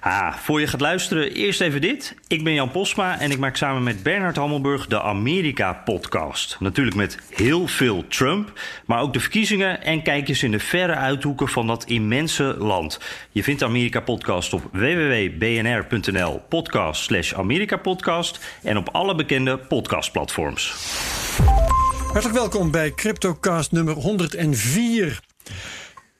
Ah, voor je gaat luisteren, eerst even dit. Ik ben Jan Posma en ik maak samen met Bernard Hammelburg de Amerika-podcast. Natuurlijk met heel veel Trump, maar ook de verkiezingen en kijkjes in de verre uithoeken van dat immense land. Je vindt de Amerika-podcast op www.bnr.nl podcast slash Amerika-podcast en op alle bekende podcastplatforms. Hartelijk welkom bij CryptoCast nummer 104.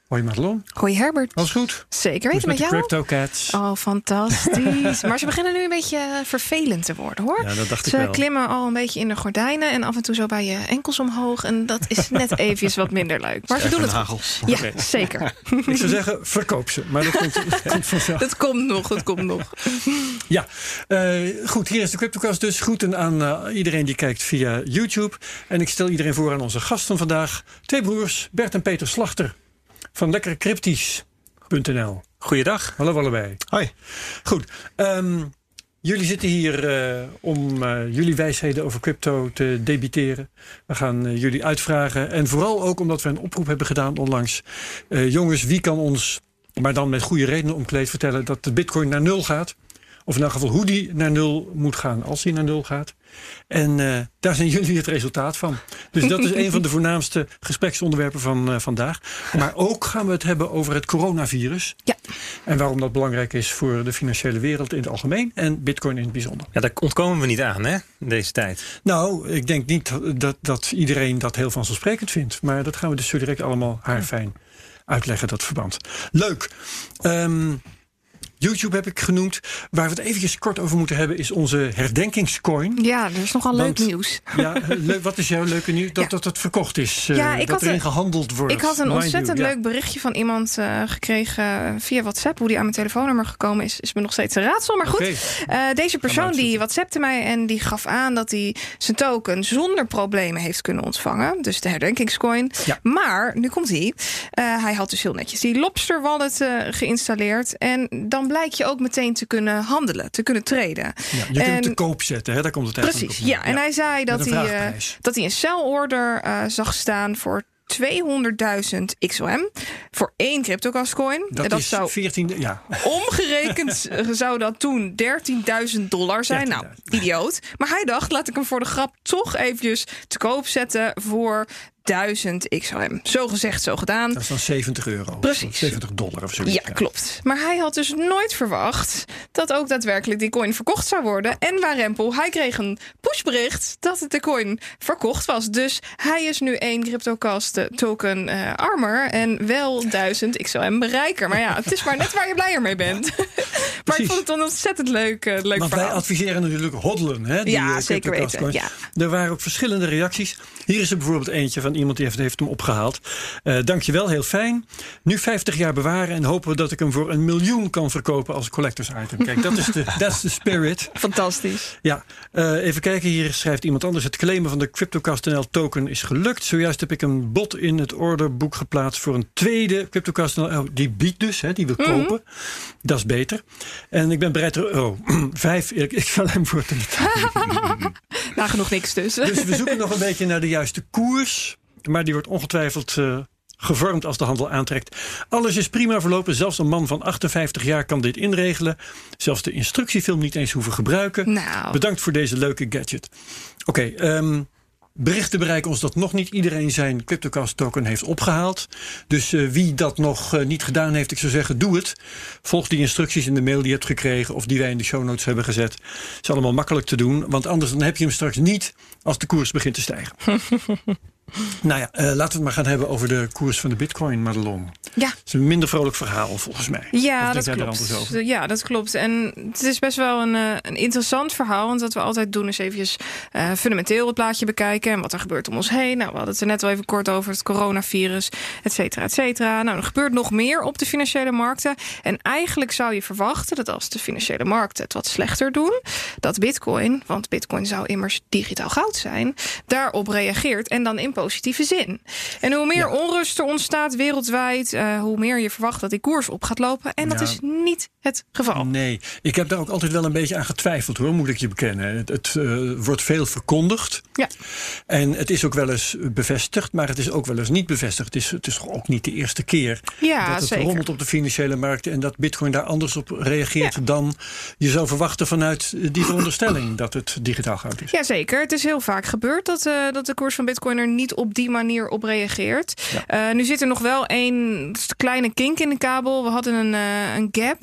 Hoi Madelon. Hoi Herbert. Alles goed? Zeker weten met met de jou. Crypto Cats? Oh, fantastisch. maar ze beginnen nu een beetje eh, vervelend te worden hoor. Ja, dat dacht ik ze wel. klimmen al een beetje in de gordijnen en af en toe zo bij je enkels omhoog. En dat is net eventjes wat minder leuk. Maar ze doen het goed. Ja, zeker. Ik zou zeggen, verkoop ze. Maar dat komt, dat komt vanzelf. Dat komt nog, dat komt nog. Ja, eh, goed. Hier is de CryptoCast dus. Groeten aan eh, iedereen die kijkt via YouTube. En ik stel iedereen voor aan onze gast van vandaag. Twee broers, Bert en Peter Slachter. Van lekkercryptisch.nl. Goeiedag. Hallo allebei. Hoi. Goed. ehm, jullie zitten hier eh, om eh, jullie wijsheden over crypto te debiteren. We gaan eh, jullie uitvragen. En vooral ook omdat we een oproep hebben gedaan onlangs. Jongens, wie kan ons, maar dan met goede redenen omkleed, vertellen dat de bitcoin naar nul gaat? Of in elk geval hoe die naar nul moet gaan als die naar nul gaat. En eh, daar zijn jullie het resultaat van. Dus dat is een van de voornaamste gespreksonderwerpen van eh, vandaag. Maar ook gaan we het hebben over het coronavirus. Ja. En waarom dat belangrijk is voor de financiële wereld in het algemeen en bitcoin in het bijzonder. Ja, daar ontkomen we niet aan, hè, in deze tijd. Nou, ik denk niet dat, dat iedereen dat heel vanzelfsprekend vindt. Maar dat gaan we dus zo direct allemaal haarfijn uitleggen, dat verband. Leuk. Ehm, YouTube heb ik genoemd. Waar we het eventjes kort over moeten hebben is onze herdenkingscoin. Ja, er is nogal Want- leuk nieuws. Ja, le- wat is jouw leuke nieuws? Dat, Ja. dat het verkocht is. eh, Ja, ik dat had erin een- gehandeld wordt. Ik had een ontzettend leuk berichtje van iemand eh, gekregen via WhatsApp. Hoe die aan mijn telefoonnummer gekomen is, is me nog steeds een raadsel. Maar goed. Eh, deze persoon die WhatsAppte mij en die gaf aan dat hij zijn token zonder problemen heeft kunnen ontvangen. Dus de herdenkingscoin. Ja. Maar, nu komt hij. Hij had dus heel netjes die Lobster wallet geïnstalleerd. En dan blijkt je ook meteen te kunnen handelen, te kunnen treden. Ja, je kunt En- het te koop zetten, hè? daar komt het eigenlijk Precies, op ja. En hij zei dat hij, eh, dat hij een sell-order eh, zag staan voor 200.000 XOM. Voor één CryptoCast-coin. Dat, en dat is zou 14, ja. Omgerekend zou dat toen 13.000 dollar zijn. Nou, 13.000. idioot. Maar hij dacht, laat ik hem voor de grap toch eventjes te koop zetten voor 1000 XOM. Zo gezegd, zo gedaan. Dat is dan 70 euro. Precies. 70 dollar of zoiets. Ja, klopt. Maar hij had dus nooit verwacht dat ook daadwerkelijk die coin verkocht zou worden. En waar Rempel, hij kreeg een pushbericht dat het de coin verkocht was. Dus hij is nu één CryptoCast token eh, armer en wel 1000 XOM bereiker. Maar ja, het is maar net waar je blijer mee bent. maar ik vond het een ontzettend leuk, eh, leuk Want wij adviseren natuurlijk hodlen. Hè, die, Ja, eh, zeker weten, coins. Er waren ook verschillende reacties. Hier is er bijvoorbeeld eentje van iemand die heeft, heeft hem opgehaald. Eh dankjewel, heel fijn. Nu 50 jaar bewaren en hopen we dat ik hem voor een miljoen kan verkopen als collectors item. Kijk, dat is de that's the spirit. Fantastisch. Ja, eh, even kijken. Hier schrijft iemand anders. Het claimen van de CryptoCast.nl token is gelukt. Zojuist heb ik een bot in het orderboek geplaatst voor een tweede CryptoCast.nl. Oh, die biedt dus, hè, die wil Mhm. kopen. Dat is beter. En ik ben bereid er. Oh, vijf. Ik, ik zal hem voor te betalen. Nagenoeg niks dus. Dus we zoeken nog een beetje naar de juiste koers. Maar die wordt ongetwijfeld eh, gevormd als de handel aantrekt. Alles is prima verlopen. Zelfs een man van 58 jaar kan dit inregelen. Zelfs de instructiefilm niet eens hoeven gebruiken. Nou. Bedankt voor deze leuke gadget. Oké, ehm, berichten bereiken ons dat nog niet iedereen zijn CryptoCast token heeft opgehaald. Dus eh, wie dat nog eh, niet gedaan heeft, ik zou zeggen, doe het. Volg die instructies in de mail die je hebt gekregen of die wij in de show notes hebben gezet. Het is allemaal makkelijk te doen, want anders dan heb je hem straks niet als de koers begint te stijgen. nou ja, eh, laten we het maar gaan hebben over de koers van de Bitcoin, Madelon. Ja. Het is een minder vrolijk verhaal volgens mij. Ja, dat klopt. Ja, dat klopt. En het is best wel een, eh, een interessant verhaal. Want wat we altijd doen is eventjes eh, fundamenteel het plaatje bekijken. En wat er gebeurt om ons heen. Nou, we hadden het er net al even kort over het coronavirus, et cetera, et cetera. Nou, er gebeurt nog meer op de financiële markten. En eigenlijk zou je verwachten dat als de financiële markten het wat slechter doen, dat bitcoin, want bitcoin zou immers digitaal goud zijn, daarop reageert en dan in positieve zin. En hoe meer onrust er ontstaat wereldwijd, uh, hoe meer je verwacht dat die koers op gaat lopen. En dat Ja. is niet het geval. Nee, ik heb daar ook altijd wel een beetje aan getwijfeld hoor, moet ik je bekennen. Het, het eh, wordt veel verkondigd. Ja. En het is ook wel eens bevestigd, maar het is ook wel eens niet bevestigd. Het is, het is toch ook niet de eerste keer Ja, dat het zeker. rommelt op de financiële markten en dat Bitcoin daar anders op reageert dan je zou verwachten vanuit die veronderstelling dat het digitaal goud is. Jazeker, het is heel vaak gebeurd dat, eh, dat de koers van Bitcoin er niet op die manier op reageert. Eh, nu zit er nog wel één kleine kink in de kabel. We hadden een, eh, een gap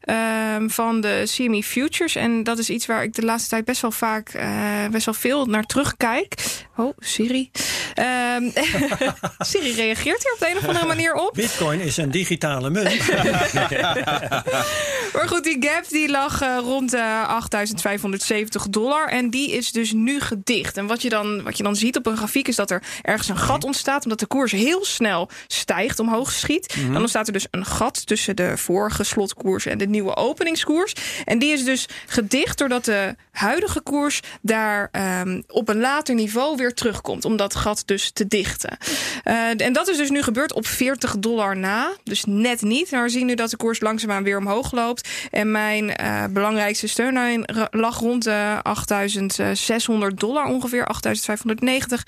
ehm, van de CME Futures. En dat is iets waar ik de laatste tijd best wel vaak, eh, best wel veel naar terugkijk. Oh, Siri. Ehm, Siri reageert hier op de een of andere manier op. Bitcoin is een digitale munt. Maar goed, die gap die lag rond de 8570 dollar. En die is dus nu gedicht. En wat je, dan, wat je dan ziet op een grafiek is dat er ergens een gat ontstaat. Omdat de koers heel snel stijgt, omhoog schiet. Dan ontstaat er dus een gat tussen de vorige slotkoers en de nieuwe openingskoers. En die is dus gedicht doordat de huidige koers daar ehm, op een later niveau weer terugkomt. Om dat gat dus te dichten. Eh, en dat is dus nu gebeurd op 40 dollar na. Dus net niet. Maar we zien nu dat de koers langzaamaan weer omhoog loopt. En mijn eh, belangrijkste steunlijn lag rond de 8600 dollar ongeveer. 8590.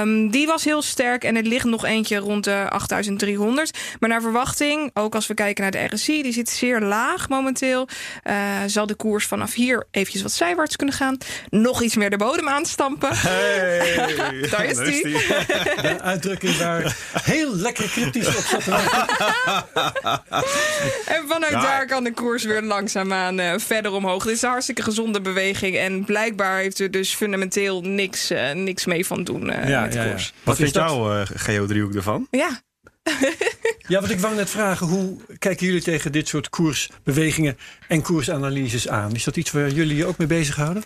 Ehm, die was heel sterk. En er ligt nog eentje rond de 8300. Maar naar verwachting, ook als we kijken naar de RSI, die zit zeer laag momenteel. eh, zal de koers vanaf hier eventjes wat zijwaarts kunnen gaan. Nog iets meer de bodem aanstampen. Daar is die. Een uitdrukking waar heel lekker cryptisch op zat. En vanuit Ja. daar kan de koers weer langzaamaan eh, verder omhoog. Dit is een hartstikke gezonde beweging. En blijkbaar heeft er dus fundamenteel niks, eh, niks mee van doen Ja, Wat is vindt jouw uh, geodriehoek ervan? Ja. Ja, want ik wou net vragen, hoe kijken jullie tegen dit soort koersbewegingen en koersanalyses aan? Is dat iets waar jullie je ook mee bezighouden?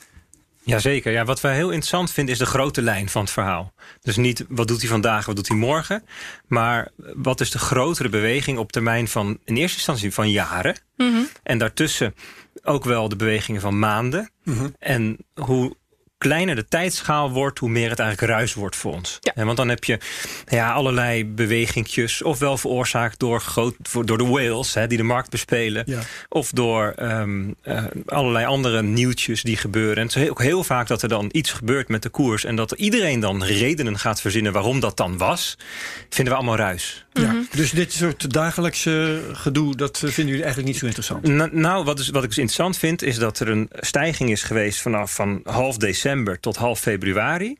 Jazeker. Ja, wat wij heel interessant vinden is de grote lijn van het verhaal. Dus niet wat doet hij vandaag, wat doet hij morgen. Maar wat is de grotere beweging op termijn van in eerste instantie van jaren. En daartussen ook wel de bewegingen van maanden. En hoe kleiner de tijdschaal wordt, hoe meer het eigenlijk ruis wordt voor ons. Ja. En want dan heb je ja, allerlei bewegingjes, ofwel veroorzaakt door, groot, door de whales hè, die de markt bespelen. Ja. Of door ehm, eh, allerlei andere nieuwtjes die gebeuren. En het is ook heel vaak dat er dan iets gebeurt met de koers. En dat iedereen dan redenen gaat verzinnen waarom dat dan was. Vinden we allemaal ruis. Ja. Dus dit soort dagelijkse gedoe, dat vinden jullie eigenlijk niet zo interessant? Na- nou, wat, is, wat ik dus interessant vind, is dat er een stijging is geweest vanaf van half december tot half februari.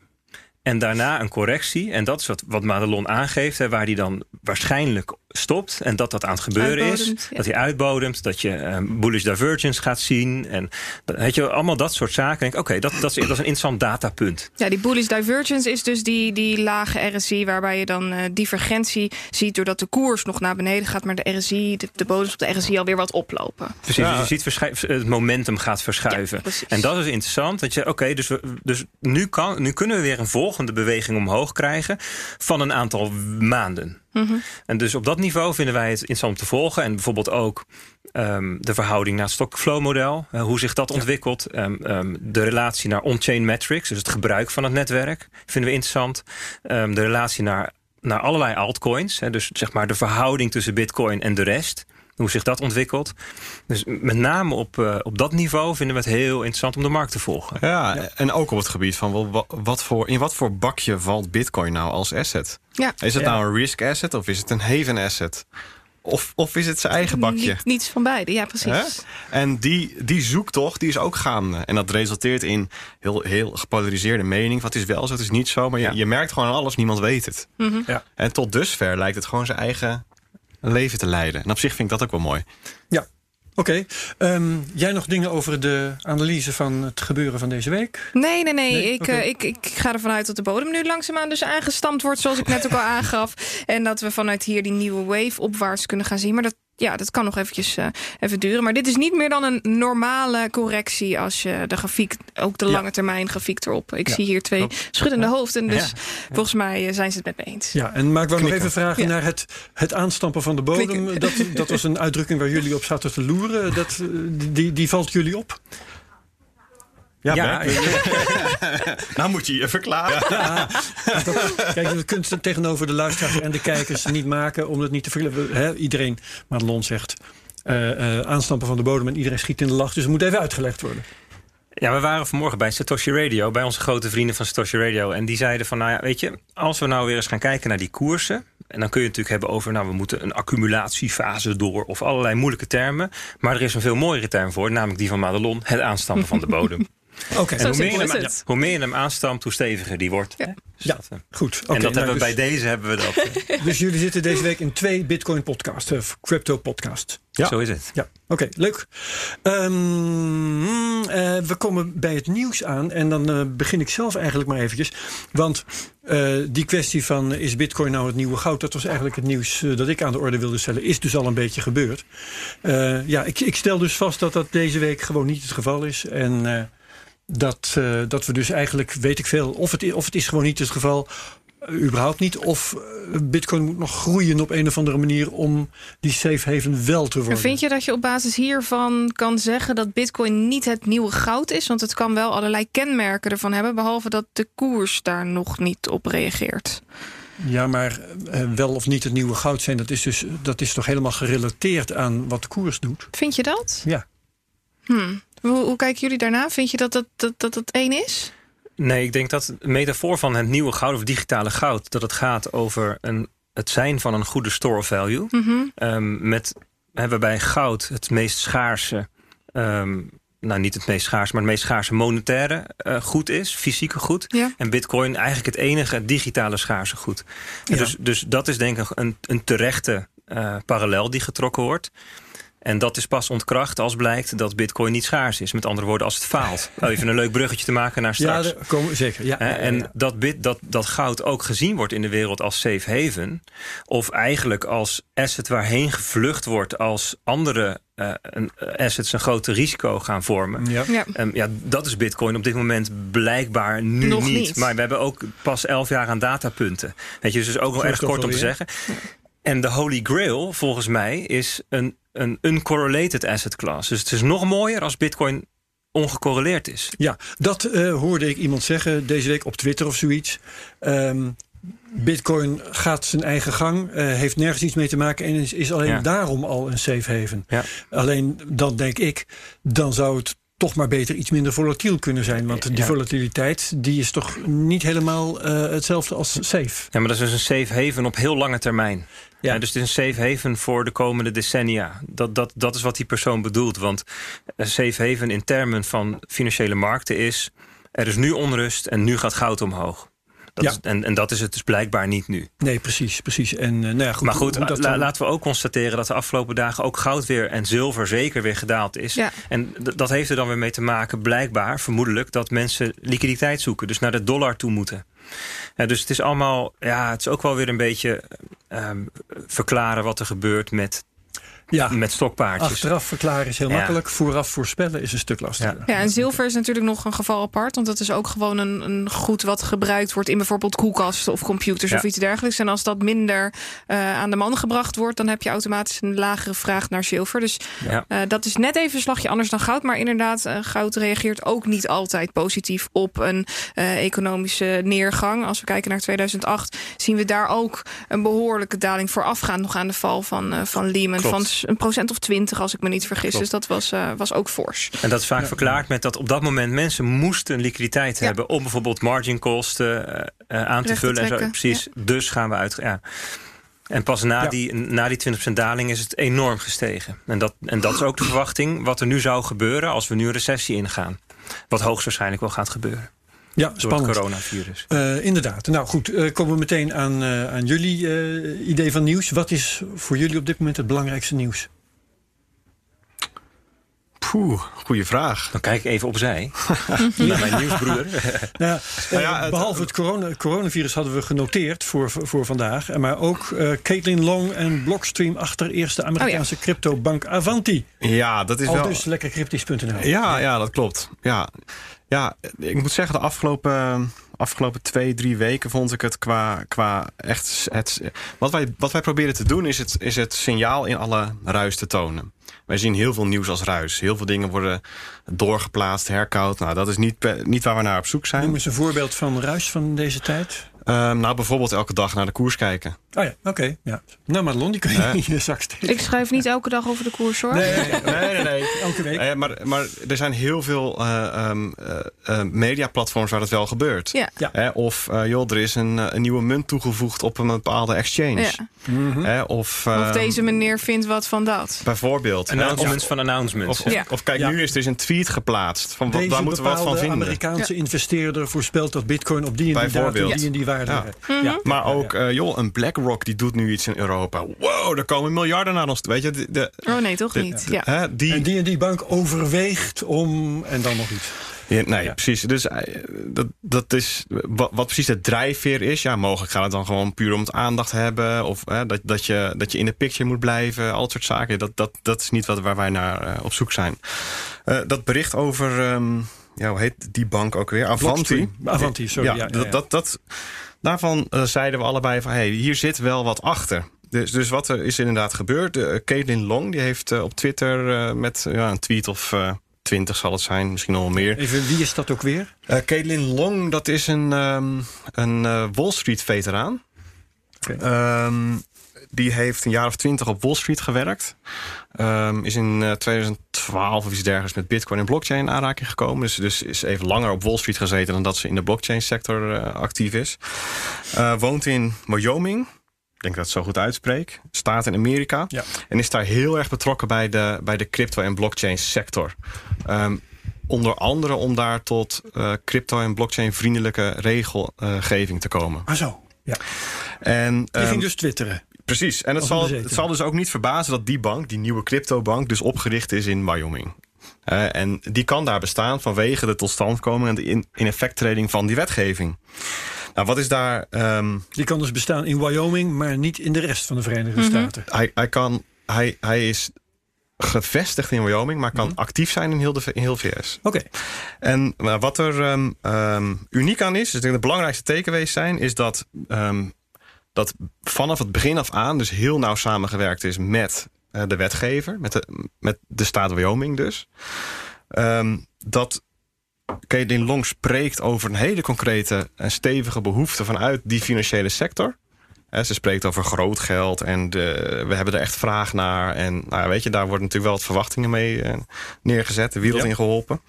En daarna een correctie. En dat is wat, wat Madelon aangeeft, hè, waar die dan waarschijnlijk stopt. En dat dat aan het gebeuren Uitbodemt, is. ja. Dat hij uitbodemt, dat je eh, bullish divergence gaat zien. En weet je, allemaal dat soort zaken. Denk Oké, dat, dat, is, dat is een interessant datapunt. Ja, die bullish divergence is dus die, die lage RSI... waarbij je dan eh, divergentie ziet doordat de koers nog naar beneden gaat... maar de RSI, de, de bodems op de RSI alweer wat oplopen. Precies, Ja. dus je ziet het momentum gaat verschuiven. Ja, en dat is interessant. Dat je, oké, dus, we, dus nu, kan, nu kunnen we weer een volgende beweging omhoog krijgen van een aantal maanden. Mhm. En dus op dat niveau vinden wij het interessant om te volgen. En bijvoorbeeld ook ehm, de verhouding naar het stock-flow model. eh, hoe zich dat ontwikkelt. Ehm, ehm, de relatie naar on-chain metrics. Dus het gebruik van het netwerk vinden we interessant. De relatie naar, naar allerlei altcoins. Hè, dus zeg maar de verhouding tussen bitcoin en de rest. Hoe zich dat ontwikkelt. Dus met name op, eh, op dat niveau vinden we het heel interessant om de markt te volgen. Ja, en ook op het gebied van wat voor, in wat voor bakje valt Bitcoin nou als asset? Ja. Is het Ja. nou een risk asset of is het een haven asset? Of, of is het zijn eigen bakje? Niet, niets van beide, ja precies. Hè? En die, die zoektocht die is ook gaande. En dat resulteert in heel, heel gepolariseerde mening. Wat is wel zo, het is niet zo. Maar je, Ja. je merkt gewoon aan alles, niemand weet het. Ja. En tot dusver lijkt het gewoon zijn eigen leven te leiden. En op zich vind ik dat ook wel mooi. Ja. Oké. Ehm, jij nog dingen over de analyse van het gebeuren van deze week? Nee, nee, nee. Nee? Ik, eh, ik, ik ga ervan uit dat de bodem nu langzaamaan dus aangestampt wordt, zoals ik net ook al aangaf. En dat we vanuit hier die nieuwe wave opwaarts kunnen gaan zien. Maar dat, ja, dat kan nog eventjes eh, even duren. Maar dit is niet meer dan een normale correctie als je de grafiek, ook de Ja. lange termijn grafiek erop. Ik Ja, zie hier twee schuddende hoofden. Dus Ja. volgens mij eh, zijn ze het met me eens. Ja, en maar ik wou nog even vragen Ja. naar het, het aanstampen van de bodem. Dat, dat was een uitdrukking waar jullie op zaten te loeren. Dat, eh, die, die valt jullie op? Ja, Ja, nou moet je je verklaren. Ja, dat, kijk, we kunnen het tegenover de luisteraars en de kijkers niet maken om het niet te. Hè, iedereen, Madelon zegt, eh, aanstampen van de bodem en iedereen schiet in de lach. Dus het moet even uitgelegd worden. Ja, we waren vanmorgen bij Satoshi Radio, bij onze grote vrienden van Satoshi Radio. En die zeiden van, nou ja, weet je, als we nou weer eens gaan kijken naar die koersen. En dan kun je het natuurlijk hebben over, nou, we moeten een accumulatiefase door. Of allerlei moeilijke termen. Maar er is een veel mooiere term voor, namelijk die van Madelon, het aanstampen van de bodem. En hoe meer, hem, hoe meer je hem aanstampt, hoe steviger die wordt. Ja. hè? Dus Ja. eh, goed. Oké, en dat nou, hebben we dus, bij deze hebben we dat. eh, dus jullie zitten deze week in twee Bitcoin podcasts, uh, crypto podcasts. Ja. Zo is het. Ja, oké, leuk. Ehm, eh, we komen bij het nieuws aan en dan eh, begin ik zelf eigenlijk maar eventjes. Want eh, die kwestie van eh, is bitcoin nou het nieuwe goud... dat was eigenlijk het nieuws eh, dat ik aan de orde wilde stellen. Is dus al een beetje gebeurd. Eh, ja, ik, ik stel dus vast dat dat deze week gewoon niet het geval is. En eh, dat, eh, dat we dus eigenlijk, weet ik veel... of het, of het is gewoon niet het geval... eh, überhaupt niet. Of eh, Bitcoin moet nog groeien op een of andere manier om die safe haven wel te worden. En vind je dat je op basis hiervan kan zeggen dat Bitcoin niet het nieuwe goud is? Want het kan wel allerlei kenmerken ervan hebben, behalve dat de koers daar nog niet op reageert. Ja, maar wel of niet het nieuwe goud zijn, dat is, dus, dat is toch helemaal gerelateerd aan wat de koers doet? Vind je dat? Ja. Hmm. Hoe, hoe kijken jullie daarna? Vind je dat dat, dat, dat het één is? Nee, ik denk dat de metafoor van het nieuwe goud of digitale goud... dat het gaat over een, het zijn van een goede store of value. Ehm, met, hè, waarbij goud het meest schaarse... ehm, nou, niet het meest schaarse, maar het meest schaarse monetaire eh, goed is. Fysieke goed. Ja. En bitcoin eigenlijk het enige digitale schaarse goed. Ja. Dus, dus dat is denk ik een, een terechte eh, parallel die getrokken wordt. En dat is pas ontkracht als blijkt dat bitcoin niet schaars is. Met andere woorden, als het faalt. Even een leuk bruggetje te maken naar straks. Ja, we zeker. Ja, Hè, ja, ja, en. Dat, bit, dat, dat goud ook gezien wordt in de wereld als safe haven. Of eigenlijk als asset waarheen gevlucht wordt als andere eh, een- assets een groter risico gaan vormen. Ja. Ja. Ehm, ja, dat is Bitcoin op dit moment blijkbaar nu Nog niet. niet. Maar we hebben ook pas elf jaar aan datapunten. Weet je, dus is ook wel erg kort om te zeggen. En de Holy Grail, volgens mij, is een, een uncorrelated asset class. Dus het is nog mooier als Bitcoin ongecorreleerd is. Ja, dat eh, hoorde ik iemand zeggen deze week op Twitter of zoiets. Ehm, Bitcoin gaat zijn eigen gang, eh, heeft nergens iets mee te maken en is, is alleen Ja. daarom al een safe haven. Ja. Alleen dan denk ik, dan zou het toch maar beter iets minder volatiel kunnen zijn. Want die Ja. volatiliteit die is toch niet helemaal eh, hetzelfde als safe. Ja, maar dat is dus een safe haven op heel lange termijn. Ja. Ja. dus het is een safe haven voor de komende decennia. Dat, dat, dat is wat die persoon bedoelt. Want een safe haven in termen van financiële markten is... er is nu onrust en nu gaat goud omhoog. Dat Ja. is, en, en dat is het dus blijkbaar niet nu. Nee, precies, precies. En, eh, nou ja, goed, maar goed, hoe dat la- dan- laten we ook constateren dat de afgelopen dagen ook goud weer en zilver zeker weer gedaald is. Ja. En dat heeft er dan weer mee te maken, blijkbaar, vermoedelijk, dat mensen liquiditeit zoeken. Dus naar de dollar toe moeten. Ja, dus het is allemaal, ja, het is ook wel weer een beetje ehm, verklaren wat er gebeurt met, ja, met stokpaardjes. achteraf verklaren is heel Ja. makkelijk. Vooraf voorspellen is een stuk lastiger. Ja, en zilver is natuurlijk nog een geval apart. Want dat is ook gewoon een, een goed wat gebruikt wordt in bijvoorbeeld koelkasten of computers Ja. of iets dergelijks. En als dat minder eh, aan de man gebracht wordt, dan heb je automatisch een lagere vraag naar zilver. Dus Ja. eh, dat is net even een slagje anders dan goud. Maar inderdaad, eh, goud reageert ook niet altijd positief op een eh, economische neergang. Als we kijken naar 2008, zien we daar ook een behoorlijke daling voorafgaand nog aan de val van, eh, van Lehman. Klopt. Van een procent of twintig, als ik me niet vergis. Klopt. Dus dat was, eh, was ook fors. En dat is vaak verklaard met dat op dat moment mensen moesten liquiditeit Ja. hebben om bijvoorbeeld marginkosten eh, eh, aan te Recht te vullen. En zo. trekken, Precies, dus gaan we uit. Ja. En pas na, Ja. die, na die 20% daling is het enorm gestegen. En dat, en dat is ook de verwachting wat er nu zou gebeuren als we nu een recessie ingaan. Wat hoogstwaarschijnlijk wel gaat gebeuren Ja, door spannend. het coronavirus. Eh, inderdaad. Nou goed, eh, komen we meteen aan, eh, aan jullie eh, idee van nieuws. Wat is voor jullie op dit moment het belangrijkste nieuws? Poeh, goede vraag. Dan kijk ik even opzij naar mijn nieuwsbroeder. Nou, ja, Nou ja, eh, het- behalve het corona, coronavirus hadden we genoteerd voor, voor, vandaag. Maar ook eh Caitlin Long en Blockstream achter eerste Amerikaanse cryptobank Avanti. Ja, dat is Al wel... dus lekkercryptisch.nl. Ja, ja, dat klopt. Ja. Ja, ik moet zeggen, de afgelopen, afgelopen twee, drie weken vond ik het qua, qua echt. Het, wat, wij, wat wij proberen te doen is het, is het signaal in alle ruis te tonen. Wij zien heel veel nieuws als ruis. Heel veel dingen worden doorgeplaatst, herkoud. Nou, dat is niet, niet waar we naar op zoek zijn. Noem eens een voorbeeld van ruis van deze tijd. Ehm, nou, bijvoorbeeld elke dag naar de koers kijken. Oh ja, oké. ja. Nou, Madelon, die kun je Hè? in je zak steken. Ik schrijf niet elke dag over de koers hoor. Nee, Nee, nee, nee. elke week. Eh, maar, maar er zijn heel veel eh, ehm, eh, eh, mediaplatforms waar dat wel gebeurt. Ja. Of eh, joh, er is een, een nieuwe munt toegevoegd op een bepaalde exchange. Ja. Mhm. Hè, of, Of ehm, deze meneer vindt wat van dat. Bijvoorbeeld. Announcements van announcements. Of, of, Ja. of kijk, Ja. nu is er is een tweet geplaatst. Van, wat, daar moeten we wat van bepaalde vinden. Amerikaanse investeerder voorspelt dat bitcoin op die en die datum die en die waarde Ja. heeft. Ja. Maar ook, eh, joh, een BlackRock die doet nu iets in Europa. Wow, er komen miljarden naar ons. Weet je, de, de- Oh nee, toch de- niet. de- Ja. hè, die, En die en die bank overweegt om... En dan nog iets. Ja, nee, Ja. precies. Dus eh, dat, dat is wat, wat precies de drijfveer is. Ja, mogelijk gaat het dan gewoon puur om het aandacht hebben. Of eh, dat, dat, je, dat je in de picture moet blijven. Al dat soort zaken. Dat, dat, dat is niet wat, waar wij naar eh, op zoek zijn. Eh, dat bericht over, ehm, ja, hoe heet die bank ook weer? Avanti. Blockstream. Avanti, sorry. Ja, ja, ja. Dat, dat, dat, daarvan eh, zeiden we allebei van... Hey, hier zit wel wat achter. Dus, dus wat er is inderdaad gebeurd. Uh, Caitlin Long die heeft eh, op Twitter met ja, een tweet of... eh, 20 zal het zijn, misschien nog wel meer. Even, wie is dat ook weer? Uh, Caitlin Long, dat is een, um, een uh, Wall Street veteraan. Okay. Um, die heeft een jaar of twintig op Wall Street gewerkt. Um, is in uh, 2012 of iets dergelijks met Bitcoin en blockchain in aanraking gekomen. Dus, dus is even langer op Wall Street gezeten dan dat ze in de blockchain sector uh, actief is. Uh, woont in Wyoming. Ik denk dat ik het zo goed uitspreek. Staat in Amerika. Ja. En is daar heel erg betrokken bij de, bij de crypto- en blockchain sector. Um, onder andere om daar tot uh, crypto- en blockchain-vriendelijke regelgeving te komen. Ah zo, ja. En, die ging dus twitteren. Precies. En het zal, het zal dus ook niet verbazen dat die bank, die nieuwe cryptobank, dus opgericht is in Wyoming. Uh, en die kan daar bestaan vanwege de totstandkoming en de in, van die wetgeving. Nou, wat is daar. Um, die kan dus bestaan in Wyoming, maar niet in de rest van de Verenigde mm -hmm. Staten. Hij, hij, kan, hij, hij is gevestigd in Wyoming, maar kan mm -hmm. actief zijn in heel, de, in heel VS. Oké. Okay. En uh, wat er um, um, uniek aan is, dus de belangrijkste takeaways zijn, is dat, um, dat vanaf het begin af aan dus heel nauw samengewerkt is met uh, de wetgever, met de, met de staat Wyoming dus. dat Caitlin Long spreekt over een hele concrete en stevige behoefte vanuit die financiële sector. He, ze spreekt over groot geld en de, we hebben er echt vraag naar. En nou, weet je, daar worden natuurlijk wel wat verwachtingen mee uh, neergezet, de wereld ja. in geholpen.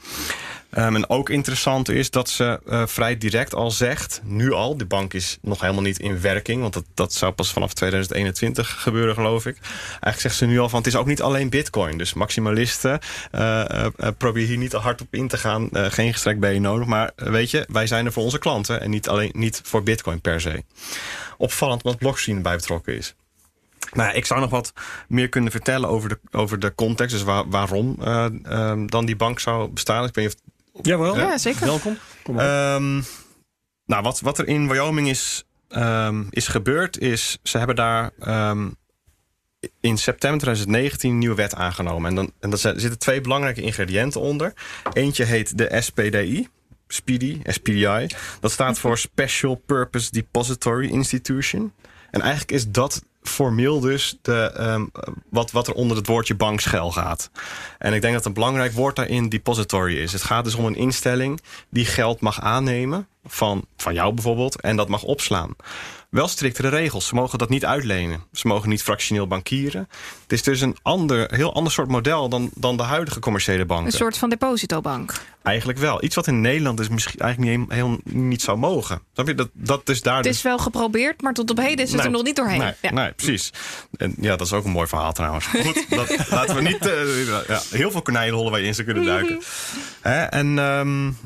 Um, en ook interessant is dat ze uh, vrij direct al zegt, nu al, de bank is nog helemaal niet in werking, want dat, dat zou pas vanaf 2021 gebeuren, geloof ik. Eigenlijk zegt ze nu al van, het is ook niet alleen bitcoin. Dus maximalisten, uh, uh, probeer hier niet te hard op in te gaan, geen gestrekt been nodig. Maar weet je, wij zijn er voor onze klanten en niet, alleen, niet voor bitcoin per se. Opvallend wat blockchain bij betrokken is. Nou, ik zou nog wat meer kunnen vertellen over de, over de context. Dus waar, waarom uh, dan die bank zou bestaan. Ik weet niet of Jawel. Ja, zeker. Welkom. Kom um, nou, wat, wat er in Wyoming is, um, is gebeurd, is ze hebben daar um, in september 2019 een nieuwe wet aangenomen. En, dan, en daar zitten twee belangrijke ingrediënten onder. Eentje heet de SPDI. SPDI, SPDI. Dat staat voor Special Purpose Depository Institution. En eigenlijk is dat formeel dus de, um, wat, wat er onder het woordje bankschel gaat. En ik denk dat een belangrijk woord daarin depository is. Het gaat dus om een instelling die geld mag aannemen van, van jou bijvoorbeeld en dat mag opslaan. Wel striktere regels. Ze mogen dat niet uitlenen. Ze mogen niet fractioneel bankieren. Het is dus een ander, heel ander soort model dan, dan de huidige commerciële banken. Een soort van depositobank. Eigenlijk wel. Iets wat in Nederland dus misschien eigenlijk niet, heel, niet zou mogen. Snap je? Dat, dat is daar het is dus... wel geprobeerd, maar tot op heden is het nee, er nog niet doorheen. Nee, ja. nee, precies. En ja, dat is ook een mooi verhaal trouwens. Goed, dat, laten we niet... Uh, ja, heel veel konijnenhollen waar je in zou kunnen duiken. Hè? En... Um,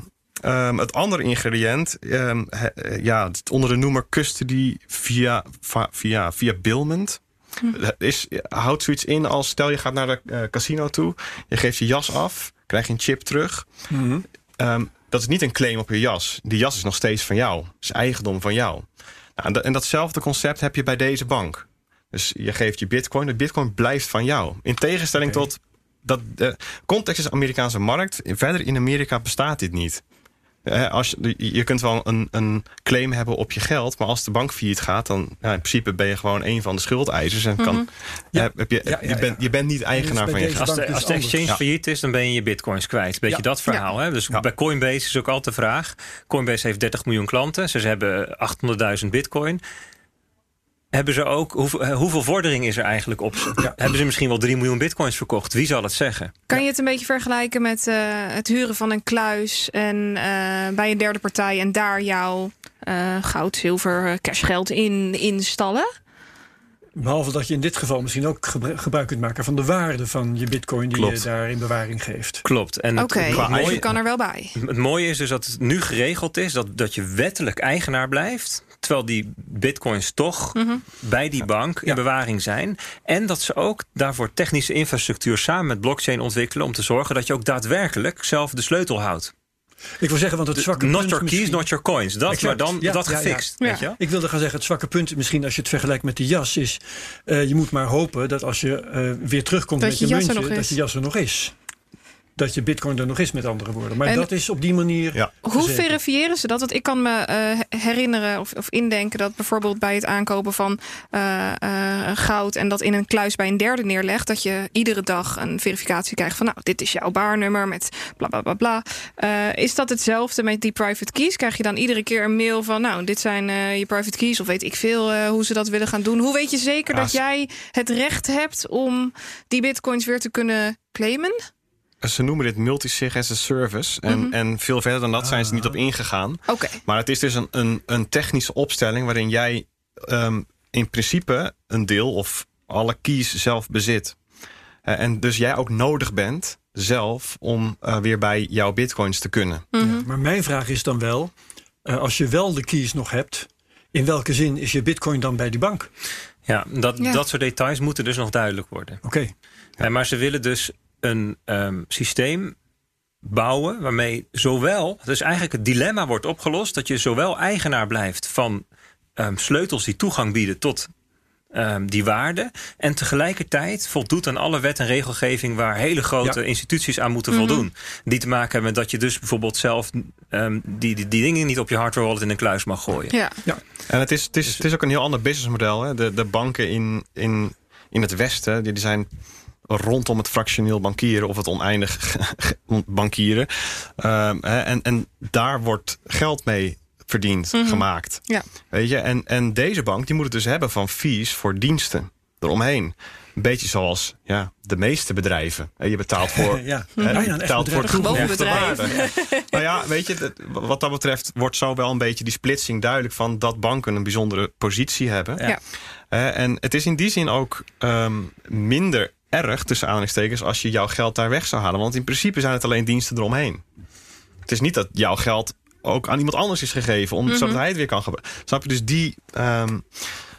Um, het andere ingrediënt, um, he, ja, onder de noemer custody via, via, via billment. Hm. Is, houdt zoiets in als stel je gaat naar de uh, casino toe, je geeft je jas af, krijg je een chip terug. Mm-hmm. Um, dat is niet een claim op je jas. Die jas is nog steeds van jou, is eigendom van jou. Nou, en datzelfde concept heb je bij deze bank. Dus je geeft je bitcoin, de bitcoin blijft van jou. In tegenstelling okay. tot dat de context is Amerikaanse markt. Verder in Amerika bestaat dit niet. Als je, je kunt wel een, een claim hebben op je geld, maar als de bank failliet gaat, dan ja, in principe ben je gewoon een van de schuldeisers en kan, Ja. heb, heb je, Ja, ja, je, bent, je bent niet eigenaar bij van je geld. Als de, als exchange Ja. failliet is, dan ben je je bitcoins kwijt. Beetje Ja. dat verhaal. Hè? Dus Ja. bij Coinbase is ook altijd de vraag. Coinbase heeft 30 miljoen klanten. Ze hebben 800.000 bitcoin. Hebben ze ook, hoeveel, eh, hoeveel vordering is er eigenlijk op? Ja. Hebben ze misschien wel 3 miljoen bitcoins verkocht? Wie zal het zeggen? Kan je het een beetje vergelijken met eh, het huren van een kluis en eh, bij een derde partij en daar jouw eh, goud, zilver, cashgeld in installen? Behalve dat je in dit geval misschien ook gebru- gebruik kunt maken van de waarde van je bitcoin die Klopt. je daar in bewaring geeft. Klopt. En het- qua dus je kan er wel bij. het mooie is dus dat het nu geregeld is dat, dat je wettelijk eigenaar blijft. Terwijl die bitcoins toch bij die bank in Ja. bewaring zijn. En dat ze ook daarvoor technische infrastructuur samen met blockchain ontwikkelen. om te zorgen dat je ook daadwerkelijk zelf de sleutel houdt. Ik wil zeggen, want het zwakke Not punt your keys, misschien- not your coins. Dat, Exact. maar dan Ja, dat ja, gefixt. Ja. Weet je? Ik wilde gaan zeggen, het zwakke punt misschien als je het vergelijkt met de jas is... eh, je moet maar hopen dat als je eh, weer terugkomt Dat met je muntje... dat je jas er nog is. Dat je bitcoin er nog is, met andere woorden. Maar En- dat is op die manier... Ja. Hoe verifiëren ze dat? Want ik kan me eh, herinneren of, of indenken dat bijvoorbeeld bij het aankopen van eh, eh, goud en dat in een kluis bij een derde neerlegt, dat je iedere dag een verificatie krijgt van nou, dit is jouw baarnummer met bla bla bla bla. Eh, is dat hetzelfde met die private keys? Krijg je dan iedere keer een mail van nou, dit zijn eh, je private keys of weet ik veel hoe ze dat willen gaan doen? Hoe weet je zeker Ja, dat jij het recht hebt om die bitcoins weer te kunnen claimen? Ze noemen dit multi-sig as a service. En, Mhm. en veel verder dan dat zijn ze niet op ingegaan. Oké. Maar het is dus een, een, een technische opstelling waarin jij ehm, in principe een deel of alle keys zelf bezit. Eh, en dus jij ook nodig bent zelf om eh, weer bij jouw bitcoins te kunnen. Ja, maar mijn vraag is dan wel, eh, als je wel de keys nog hebt... in welke zin is je bitcoin dan bij die bank? Ja, dat, Ja. dat soort details moeten dus nog duidelijk worden. Oké, Eh, maar ze willen dus een ehm, systeem bouwen waarmee zowel, dus eigenlijk het dilemma wordt opgelost, dat je zowel eigenaar blijft van ehm, sleutels die toegang bieden tot ehm, die waarde. En tegelijkertijd voldoet aan alle wet en regelgeving waar hele grote Ja. instituties aan moeten voldoen. Die te maken hebben met dat je dus bijvoorbeeld zelf ehm, die, die, die dingen niet op je hardware wallet in een kluis mag gooien. Ja. En het is, het is, het is ook een heel ander businessmodel. Hè? De, de banken in, in, in het Westen, die, die zijn rondom het fractioneel bankieren of het oneindig bankieren. Ehm, hè, en, en daar wordt geld mee verdiend, gemaakt. Ja. Weet je? En, en deze bank die moet het dus hebben van fees voor diensten eromheen. Een beetje zoals ja, de meeste bedrijven. Je betaalt voor, ja. hè, je betaalt voor toegevoegde waarde. nou ja, weet je, dat- wat dat betreft wordt zo wel een beetje die splitsing duidelijk van dat banken een bijzondere positie hebben. Ja. Eh, en het is in die zin ook ehm, minder erg, tussen aanhalingstekens, als je jouw geld daar weg zou halen. Want in principe zijn het alleen diensten eromheen. Het is niet dat jouw geld ook aan iemand anders is gegeven, om, zodat hij het weer kan gebruiken. Snap je? Dus die, ehm,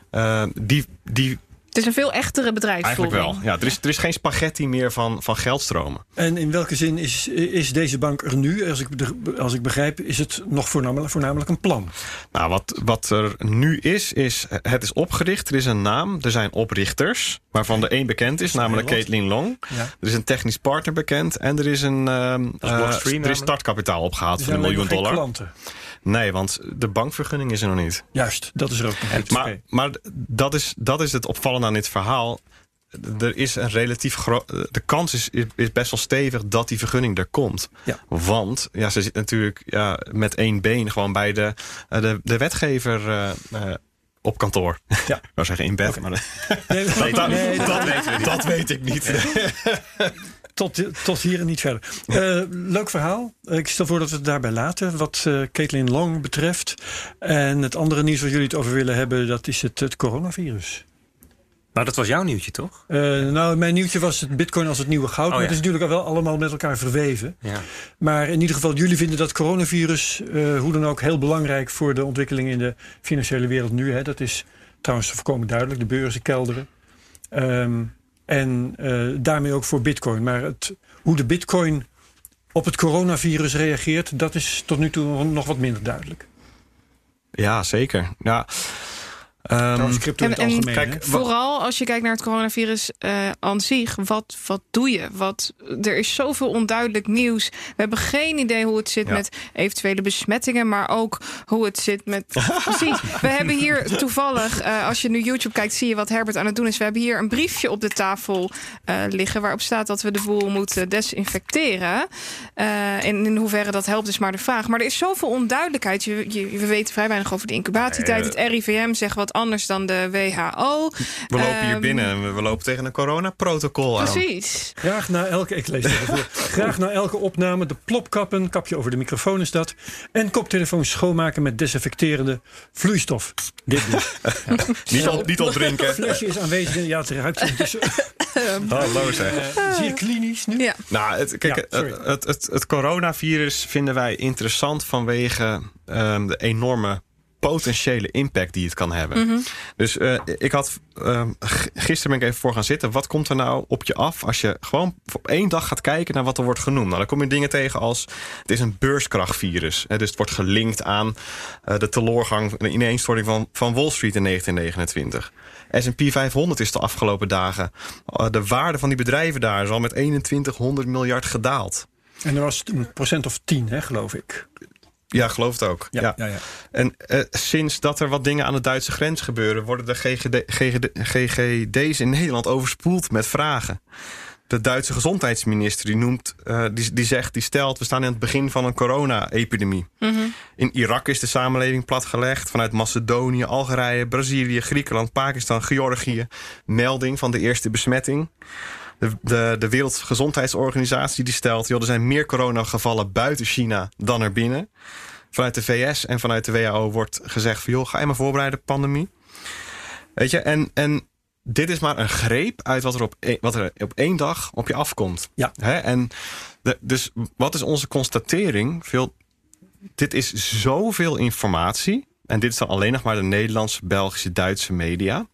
eh, die, die Het is een veel echtere bedrijfsvoering. eigenlijk wel. Ja, er, is, er is geen spaghetti meer van, van geldstromen. En in welke zin is, is deze bank er nu? Als ik, de- als ik begrijp, is het nog voornamelijk, voornamelijk een plan. Nou, wat, wat er nu is, is het is opgericht. Er is een naam. Er zijn oprichters, waarvan er één bekend is, namelijk. Caitlin Long. Ja. Er is een technisch partner bekend. En er is een ehm, is eh, er is startkapitaal opgehaald Er van een miljoen dollar. klanten. Nee, want de bankvergunning is er nog niet. Juist, dat is er ook nog niet. Maar, maar dat, is, dat is het opvallende aan dit verhaal. Er is een relatief groot. De kans is, is, best wel stevig dat die vergunning er komt. Ja. Want ja, ze zit natuurlijk ja, met één been gewoon bij de, eh, de, de wetgever eh, eh, op kantoor. Ja. Ik zeggen in bed, maar Nee, dat, dat, nee, dat, niet. dat weet ik niet. tot, tot hier en niet verder. Eh, leuk verhaal. Eh, Ik stel voor dat we het daarbij laten. Wat eh Caitlin Long betreft. En het andere nieuws waar jullie het over willen hebben, dat is het, het coronavirus. Maar dat was jouw nieuwtje, toch? Nou, mijn nieuwtje was het bitcoin als het nieuwe goud. maar ja. het is natuurlijk wel allemaal met elkaar verweven. Ja. Maar in ieder geval, jullie vinden dat coronavirus, hoe dan ook, heel belangrijk voor de ontwikkeling in de financiële wereld nu. Hè. Dat is trouwens volkomen duidelijk. De beurzen kelderen. Ehm, en eh, daarmee ook voor bitcoin. Maar het, hoe de bitcoin op het coronavirus reageert, dat is tot nu toe nog wat minder duidelijk. Ja, zeker. Ehm, Trouwens, crypto in het En- en- algemeen. kijk, hè? Vooral als je kijkt naar het coronavirus eh aan zich. Wat, wat doe je? Wat, er is zoveel onduidelijk nieuws. We hebben geen idee hoe het zit Ja. met eventuele besmettingen. Maar ook hoe het zit met... Precies. We hebben hier toevallig... eh, als je nu YouTube kijkt, zie je wat Herbert aan het doen is. We hebben hier een briefje op de tafel eh, liggen... waarop staat dat we de boel moeten desinfecteren. Eh, en in hoeverre dat helpt is maar de vraag. Maar er is zoveel onduidelijkheid. Je, je, we weten vrij weinig over de incubatietijd. Het RIVM zegt wat anders dan de WHO. we lopen hier Ehm, binnen en we, we lopen tegen een coronaprotocol aan. Precies. Graag na elke, ik lees het even voor. Graag na elke opname de plopkappen, kapje over de microfoon is dat. En koptelefoons schoonmaken met desinfecterende vloeistof. Dit dus. Niet, op, niet opdrinken. Flesje is aanwezig. Ja, het ruikt. Dus, Hallo zeg. zeer klinisch nu. Ja. Nou, het, kijk, Ja, het, het, het, het coronavirus vinden wij interessant vanwege ehm, de enorme potentiële impact die het kan hebben. Dus eh, ik had ehm, g- gisteren ben ik even voor gaan zitten. Wat komt er nou op je af als je gewoon op één dag gaat kijken naar wat er wordt genoemd? Nou, dan kom je dingen tegen als het is een beurskrachtvirus. Hè, dus het wordt gelinkt aan eh, de teloorgang, de ineenstorting van, van Wall Street in 1929. S&P 500 is de afgelopen dagen. eh, de waarde van die bedrijven daar is al met 2100 miljard gedaald. En er was een procent of tien, hè, geloof ik. Ja, geloof het ook. Ja, Ja, ja, ja. En eh, sinds dat er wat dingen aan de Duitse grens gebeuren, worden de GGD, GGD, GGD's in Nederland overspoeld met vragen. De Duitse gezondheidsminister die noemt, eh, die, die zegt, die stelt, we staan in het begin van een corona-epidemie. In Irak is de samenleving platgelegd. Vanuit Macedonië, Algerije, Brazilië, Griekenland, Pakistan, Georgië. Melding van de eerste besmetting. De, de, de Wereldgezondheidsorganisatie die stelt... Joh, er zijn meer coronagevallen buiten China dan er binnen. Vanuit de VS en vanuit de WHO wordt gezegd... Van, joh, ga je maar voorbereiden, pandemie. Weet je, en, en dit is maar een greep uit wat er op, e- wat er op één dag op je afkomt. Ja. Hè? En de, dus wat is onze constatering? Veel, dit is zoveel informatie. En dit is dan alleen nog maar de Nederlandse, Belgische, Duitse media.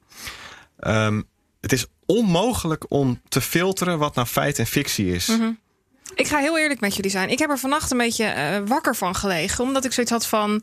Ehm, het is onmogelijk om te filteren wat nou feit en fictie is. Ik ga heel eerlijk met jullie zijn. Ik heb er vannacht een beetje eh, wakker van gelegen. Omdat ik zoiets had van.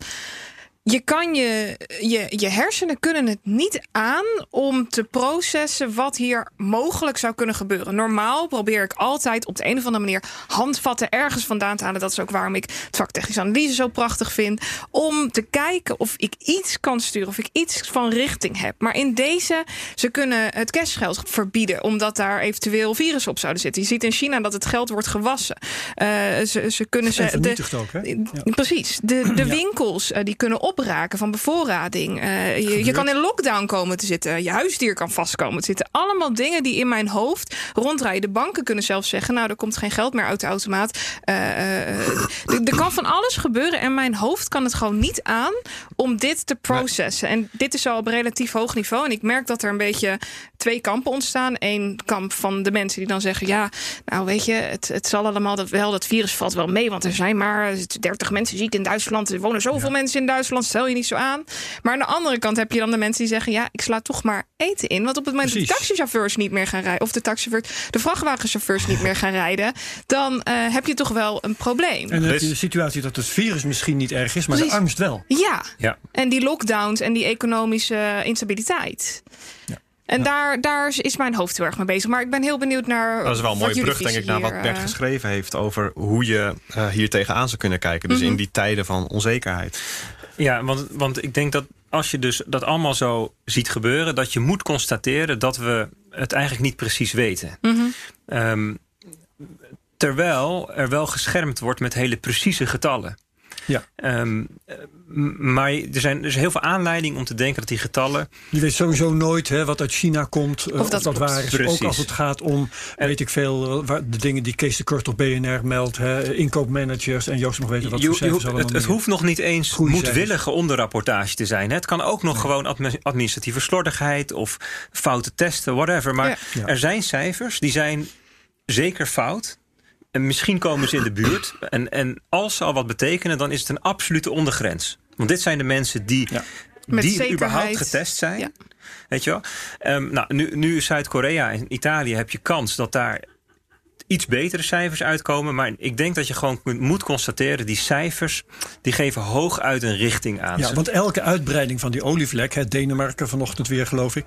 Je kan je, je, je hersenen kunnen het niet aan om te processen wat hier mogelijk zou kunnen gebeuren. Normaal probeer ik altijd op de een of andere manier handvatten ergens vandaan te halen. Dat is ook waarom ik het vak technische analyse zo prachtig vind. Om te kijken of ik iets kan sturen, of ik iets van richting heb. Maar in deze, ze kunnen het cashgeld verbieden, omdat daar eventueel virussen op zouden zitten. Je ziet in China dat het geld wordt gewassen. Eh, ze, ze kunnen ze. En vernietigd ook, hè? Ja. Precies. De, de winkels eh, die kunnen opraken van bevoorrading. Eh, je, je kan in lockdown komen te zitten. Je huisdier kan vastkomen te zitten. Allemaal dingen die in mijn hoofd ronddraaien. De banken kunnen zelfs zeggen: Nou, er komt geen geld meer uit de automaat. Eh, eh, er- er kan van alles gebeuren. En mijn hoofd kan het gewoon niet aan om dit te processen. En dit is al op relatief hoog niveau. En ik merk dat er een beetje twee kampen ontstaan. Eén kamp van de mensen die dan zeggen: Ja, nou weet je, het, het zal allemaal dat wel. Dat virus valt wel mee. Want er zijn maar 30 mensen ziek in Duitsland. Er wonen zoveel mensen in Duitsland. Stel je niet zo aan. Maar aan de andere kant heb je dan de mensen die zeggen: Ja, ik sla toch maar eten in. Want op het moment dat de taxichauffeurs niet meer gaan rijden. of de taxichauffeurs, de vrachtwagenchauffeurs niet meer gaan rijden. dan eh, heb je toch wel een probleem. En dan heb je Dus- de situatie dat het virus misschien niet erg is, maar Precies. de angst wel. Ja. Ja. En die lockdowns en die economische instabiliteit. En daar, daar is mijn hoofd heel erg mee bezig. Maar ik ben heel benieuwd naar. Dat is wel een wat mooie jullie brug, denk ik, naar wat Bert eh, geschreven heeft over hoe je eh, hier tegenaan zou kunnen kijken. Dus Mhm. in die tijden van onzekerheid. Ja, want, want ik denk dat als je dus dat allemaal zo ziet gebeuren, dat je moet constateren dat we het eigenlijk niet precies weten. Mhm. Ehm, terwijl er wel geschermd wordt met hele precieze getallen. Ja. Ehm, eh, maar er, zijn, er is heel veel aanleiding om te denken dat die getallen. Je weet sowieso nooit hè, wat uit China komt. eh, Of Of dat waar is. Precies. Ook als het gaat om, En- weet ik veel, eh, waar, de dingen die Kees de Kurt op BNR meldt. Hè, inkoopmanagers en Joost mag weten wat Je- je hoeft- allemaal het, hoeft nog niet eens Goeie moedwillige onderrapportage te zijn. hè. Het kan ook nog gewoon admi- administratieve slordigheid of foute testen, whatever. Maar Ja. Ja. er zijn cijfers die zijn zeker fout. En misschien komen ze in de buurt. En, en als ze al wat betekenen, dan is het een absolute ondergrens. Want dit zijn de mensen die, Ja. Met die zekerheid. überhaupt getest zijn. Ja. Weet je wel? Ehm, nou, nu, nu Zuid-Korea en Italië heb je kans dat daar iets betere cijfers uitkomen. Maar ik denk dat je gewoon moet constateren... die cijfers die geven hooguit een richting aan. Ja, want elke uitbreiding van die olievlek... het Denemarken vanochtend weer geloof ik...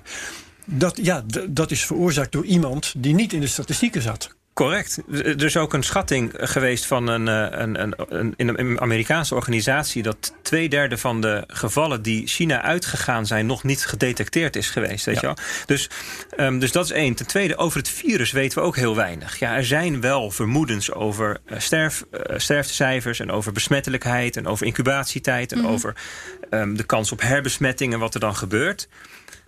Dat, ja, dat is veroorzaakt door iemand die niet in de statistieken zat. Correct. Er is ook een schatting geweest van een, eh, een, een, een, in een Amerikaanse organisatie... dat twee derde van de gevallen die China uitgegaan zijn... nog niet gedetecteerd is geweest. Weet Ja. je wel? Dus, ehm, dus dat is één. Ten tweede, over het virus weten we ook heel weinig. Ja, er zijn wel vermoedens over eh, sterf, eh, sterftecijfers... en over besmettelijkheid en over incubatietijd... en over ehm, de kans op herbesmetting en wat er dan gebeurt...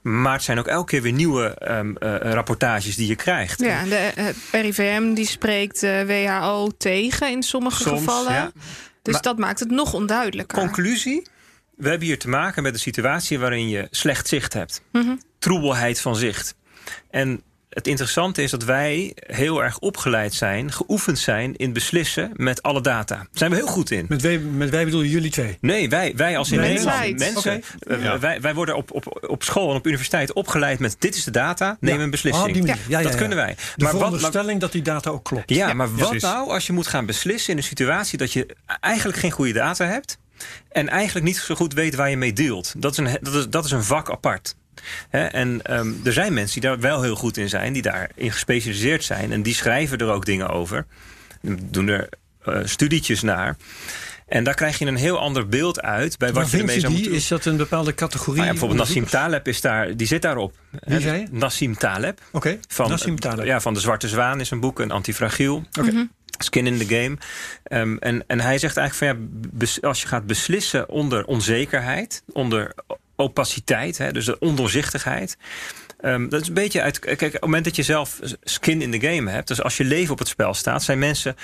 Maar het zijn ook elke keer weer nieuwe ehm, eh, rapportages die je krijgt. Ja, de eh, RIVM die spreekt eh, WHO tegen in sommige Soms, gevallen. ja. Dus Maar- dat maakt het nog onduidelijker. Conclusie? We hebben hier te maken met een situatie waarin je slecht zicht hebt. Mhm. Troebelheid van zicht. En het interessante is dat wij heel erg opgeleid zijn, geoefend zijn in beslissen met alle data. Daar zijn we heel goed in. Met wij, met wij bedoel je jullie twee. Nee, wij, wij als in Nee, Nederland, mensen. Ja. wij, wij worden op, op, op school en op universiteit opgeleid met dit is de data, neem Ja. een beslissing. Ah. Ja, ja, dat ja. kunnen wij. De maar wat, maar, veronderstelling dat die data ook klopt. ja, maar wat precies. nou als je moet gaan beslissen in een situatie dat je eigenlijk geen goede data hebt en eigenlijk niet zo goed weet waar je mee dealt? Dat is een, dat is, dat is een vak apart. Hè, en ehm, er zijn mensen die daar wel heel goed in zijn, die daarin gespecialiseerd zijn en die schrijven er ook dingen over, doen er eh, studietjes naar. En daar krijg je een heel ander beeld uit bij wat je vind ermee je zou die? moeten doen. Is dat een bepaalde categorie? Nou ja, bijvoorbeeld Nassim? Taleb is daar, die zit daarop. Wie zei je? Nassim Taleb. Oké, Van, Nassim Taleb. Ja, van De Zwarte Zwaan is een boek, een antifragiel. Oké. Skin in the game. Ehm, en, en hij zegt eigenlijk van ja, als je gaat beslissen onder onzekerheid, onder opaciteit, hè, dus de ondoorzichtigheid. ehm, dat is een beetje uit. Kijk, op het moment dat je zelf skin in the game hebt, dus als je leven op het spel staat, zijn mensen.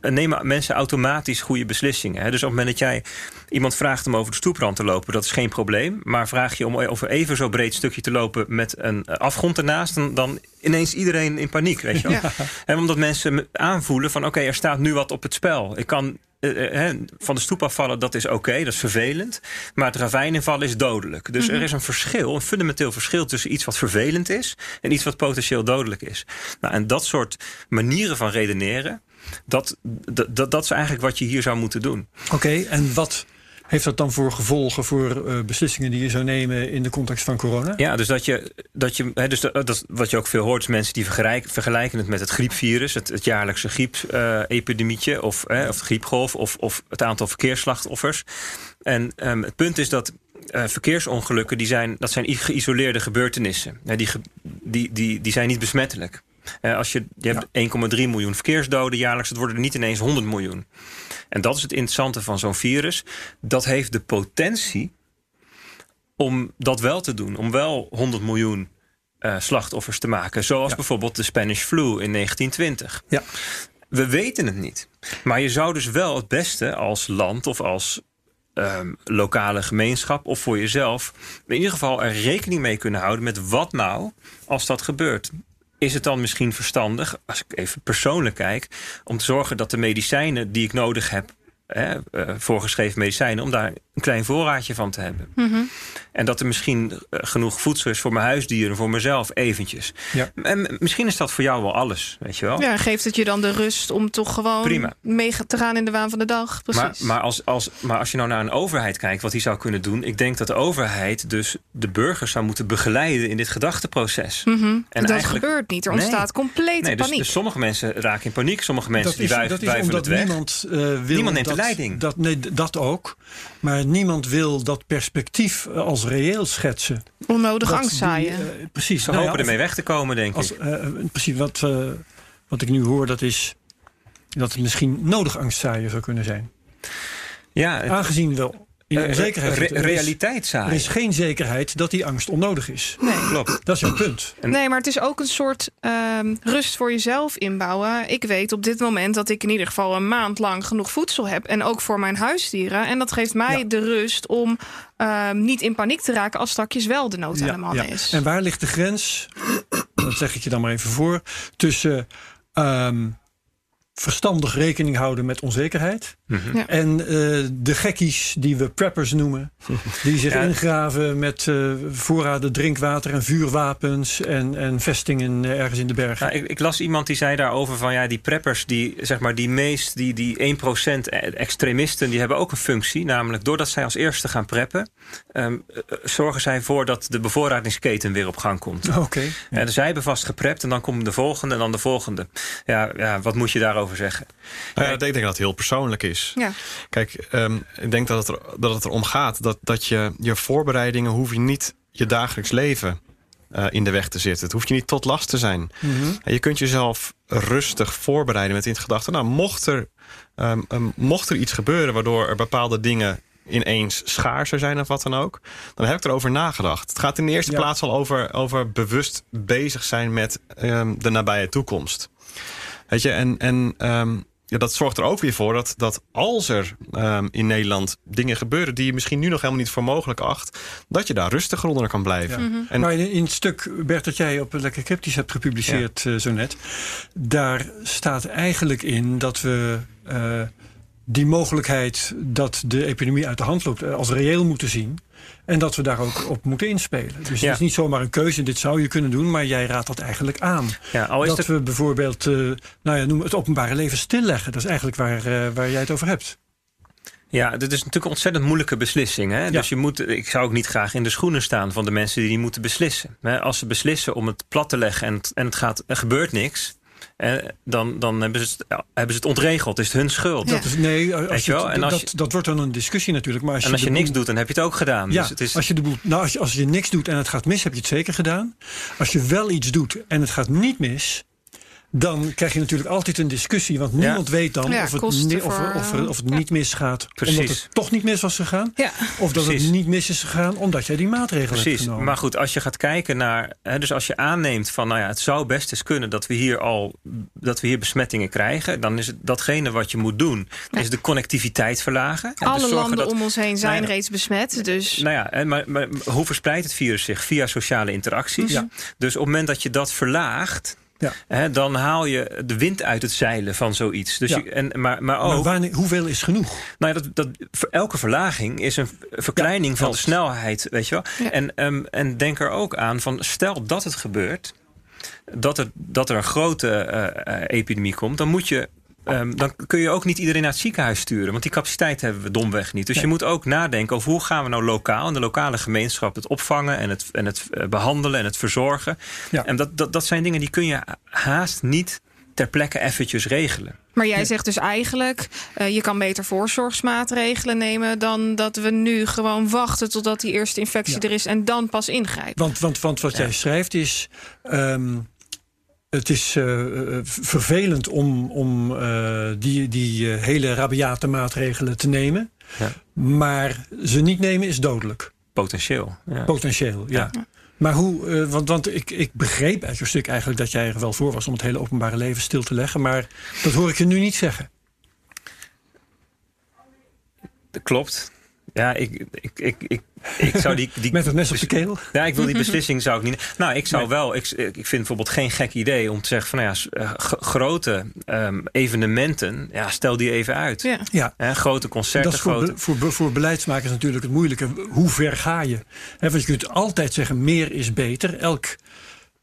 Eh, Nemen mensen automatisch goede beslissingen. Hè? Dus op het moment dat jij iemand vraagt om over de stoeprand te lopen, dat is geen probleem. Maar vraag je om over even zo breed stukje te lopen met een eh, afgrond ernaast, dan, dan ineens iedereen in paniek. Weet je wel? Ja. En omdat mensen me- aanvoelen van oké, er staat nu wat op het spel. Ik kan eh, van de stoep afvallen, dat is oké, dat is vervelend. Maar het ravijn invallen is dodelijk. Dus er is een verschil, een fundamenteel verschil tussen iets wat vervelend is en iets wat potentieel dodelijk is. Nou, en dat soort manieren van redeneren, dat, dat, dat, is eigenlijk wat je hier zou moeten doen. Oké, en wat heeft dat dan voor gevolgen voor eh, beslissingen die je zou nemen in de context van corona? Ja, dus dat je, dat je dus dat, dat wat je ook veel hoort, is mensen die vergelijken, vergelijken het met het griepvirus, het, het jaarlijkse griepepidemietje, of, hè, of de griepgolf, of, of het aantal verkeersslachtoffers. En ehm, het punt is dat eh, verkeersongelukken, die zijn, dat zijn geïsoleerde gebeurtenissen. Hè, die, die, die, die zijn niet besmettelijk. Eh, als je, je hebt 1,3 miljoen verkeersdoden jaarlijks, het worden er niet ineens 100 miljoen. En dat is het interessante van zo'n virus. Dat heeft de potentie om dat wel te doen. Om wel 100 miljoen eh, slachtoffers te maken. Zoals Ja. bijvoorbeeld de Spanish flu in 1920. Ja. We weten het niet. Maar je zou dus wel het beste als land of als ehm, lokale gemeenschap of voor jezelf in ieder geval er rekening mee kunnen houden met wat nou als dat gebeurt. Is het dan misschien verstandig, als ik even persoonlijk kijk, om te zorgen dat de medicijnen die ik nodig heb, hè, eh, voorgeschreven medicijnen, om daar een klein voorraadje van te hebben. Mhm. En dat er misschien eh, genoeg voedsel is voor mijn huisdieren, voor mezelf eventjes. Ja. En misschien is dat voor jou wel alles, weet je wel. Ja, geeft het je dan de rust om toch gewoon Prima. mee te gaan in de waan van de dag. Maar, Precies. maar, als, als, maar als je nou naar een overheid kijkt, wat die zou kunnen doen. Ik denk dat de overheid dus de burgers zou moeten begeleiden in dit gedachteproces. Mhm. en dat gebeurt niet. Er Nee. ontstaat complete Nee, dus, paniek. dus sommige mensen raken in paniek, sommige mensen dat die is, wuiven, dat is omdat het weg. niemand eh, wil. Niemand neemt de dat, leiding. Dat, nee, dat ook. Maar niemand wil dat perspectief eh, als reëel schetsen. Onnodig Dat angst zaaien. eh, precies. Ze Nou ja, hopen ermee weg te komen, denk Als, ik. eh, precies, wat, eh, wat ik nu hoor, dat is dat het misschien nodig angstzaaien zou kunnen zijn. Ja, het- Aangezien wel in eh, onzekerheid re-. Er is- Er geen zekerheid dat die angst onnodig is. Klopt. Dat is jouw punt. en- Nee, maar het is ook een soort ehm, rust voor jezelf inbouwen. Ik weet op dit moment dat ik in ieder geval een maand lang genoeg voedsel heb. En ook voor mijn huisdieren. En dat geeft mij Ja. de rust om ehm, niet in paniek te raken als straks wel de nood aan de man is. En waar ligt de grens, dat zeg ik je dan maar even voor, tussen ehm, verstandig rekening houden met onzekerheid. Mhm. Ja. En eh, de gekkies die we preppers noemen, die zich Ja. ingraven met eh, voorraden drinkwater en vuurwapens en, en vestingen ergens in de bergen. Nou, ik, ik las iemand die zei daarover van ja, die preppers, die zeg maar die meest, die, die 1% extremisten, die hebben ook een functie. Namelijk doordat zij als eerste gaan preppen, ehm, eh, zorgen zij voor dat de bevoorradingsketen weer op gang komt. Oké. Ja, dus zij hebben vast geprept en dan komt de volgende en dan de volgende. Ja, ja wat moet je daarover zeggen? Nou ja, ik denk dat het heel persoonlijk is. Ja. Kijk, ehm, ik denk dat het, er, dat het erom gaat dat, dat je je voorbereidingen hoef je niet je dagelijks leven eh, in de weg te zitten. Het hoeft je niet tot last te zijn. En je kunt jezelf rustig voorbereiden met in het gedachte, nou, mocht er, ehm, ehm, mocht er iets gebeuren waardoor er bepaalde dingen ineens schaarser zijn of wat dan ook, dan heb ik erover nagedacht. Het gaat in de eerste Ja. plaats al over, over bewust bezig zijn met de nabije toekomst. Weet je, en, en ehm, ja, dat zorgt er ook weer voor dat, dat als er ehm, in Nederland dingen gebeuren die je misschien nu nog helemaal niet voor mogelijk acht, dat je daar rustiger onder kan blijven. Ja. En Maar in, in het stuk, Bert, dat jij op Lekker Cryptisch hebt gepubliceerd eh, zo net... daar staat eigenlijk in dat we eh, die mogelijkheid... dat de epidemie uit de hand loopt eh, als reëel moeten zien... en dat we daar ook op moeten inspelen. Dus Ja. het is niet zomaar een keuze, dit zou je kunnen doen... maar jij raadt dat eigenlijk aan. Ja, al is dat het we bijvoorbeeld, eh, nou ja, noem het openbare leven stilleggen. Dat is eigenlijk waar, eh, waar jij het over hebt. Ja, dit is natuurlijk een ontzettend moeilijke beslissing. Hè? Ja. Dus je moet, ik zou ook niet graag in de schoenen staan van de mensen die die moeten beslissen. Als ze beslissen om het plat te leggen en het, en het gaat, er gebeurt niks. Eh, dan, dan hebben, ze het, ja, hebben ze het ontregeld. Is het hun schuld. Ja. Dat is, nee, als Weet je? En als dat, je- dat wordt dan een discussie natuurlijk. Maar als En als je niks boel- doet, dan heb je het ook gedaan. Ja, dus het is, als, je de boel, nou, als, je, als je niks doet en het gaat mis, heb je het zeker gedaan. Als je wel iets doet en het gaat niet mis, dan krijg je natuurlijk altijd een discussie. Want niemand weet dan Ja, of, het, of, voor, of, er- of het ja. niet misgaat. Precies. Omdat het toch niet mis was gegaan. Ja. Of dat Precies. het niet mis is gegaan omdat jij die maatregelen hebt Precies, genomen. maar goed, als je gaat kijken naar, hè, dus als je aanneemt van, nou ja, het zou best eens kunnen dat we hier al, dat we hier besmettingen krijgen, dan is het datgene wat je moet doen, is de connectiviteit verlagen. En dus Alle zorgen landen dat- om ons heen zijn Nou ja. reeds besmet. Dus Nou ja, maar, maar hoe verspreidt het virus zich? Via sociale interacties. Ja. Dus op het moment dat je dat verlaagt, Ja. hè, dan haal je de wind uit het zeilen van zoiets. Dus Ja. je, en, maar, maar ook, Maar wanneer, hoeveel is genoeg? nou ja, dat, dat, elke verlaging is een verkleining van de snelheid, weet je wel. En, ehm, en denk er ook aan van, stel dat het gebeurt, dat er, dat er een grote eh, eh, epidemie komt, dan moet je. Ehm, dan kun je ook niet iedereen naar het ziekenhuis sturen. Want die capaciteit hebben we domweg niet. Dus Nee. je moet ook nadenken over hoe gaan we nou lokaal... in de lokale gemeenschap het opvangen... en het, en het eh, behandelen en het verzorgen. Ja. En dat, dat, dat zijn dingen die kun je haast niet ter plekke eventjes regelen. Maar jij zegt dus eigenlijk, eh, je kan beter voorzorgsmaatregelen nemen dan dat we nu gewoon wachten totdat die eerste infectie Ja. er is en dan pas ingrijpen. Want, want, want wat Ja. jij schrijft is. ehm, het is eh, eh, vervelend om, om eh, die, die hele rabiate maatregelen te nemen. Ja. Maar ze niet nemen is dodelijk. Potentieel. Ja. Potentieel, ja. Maar hoe, want, want ik, ik begreep uit je stuk eigenlijk dat jij er wel voor was om het hele openbare leven stil te leggen. Maar dat hoor ik je nu niet zeggen. Dat klopt. Ja, ik, ik, ik, ik, ik zou die, die Met het mes op de keel. Ja, ik wil die beslissing zou ik niet. Nou, ik zou wel. Ik, ik vind bijvoorbeeld geen gek idee om te zeggen van nou ja, eh, grote ehm, evenementen, ja, stel die even uit. Ja. Ja. Hè, grote concerten, Dat is voor, grote. be- voor, be- voor beleidsmakers natuurlijk het moeilijke. Hoe ver ga je? Hè, want je kunt altijd zeggen: meer is beter. Elk,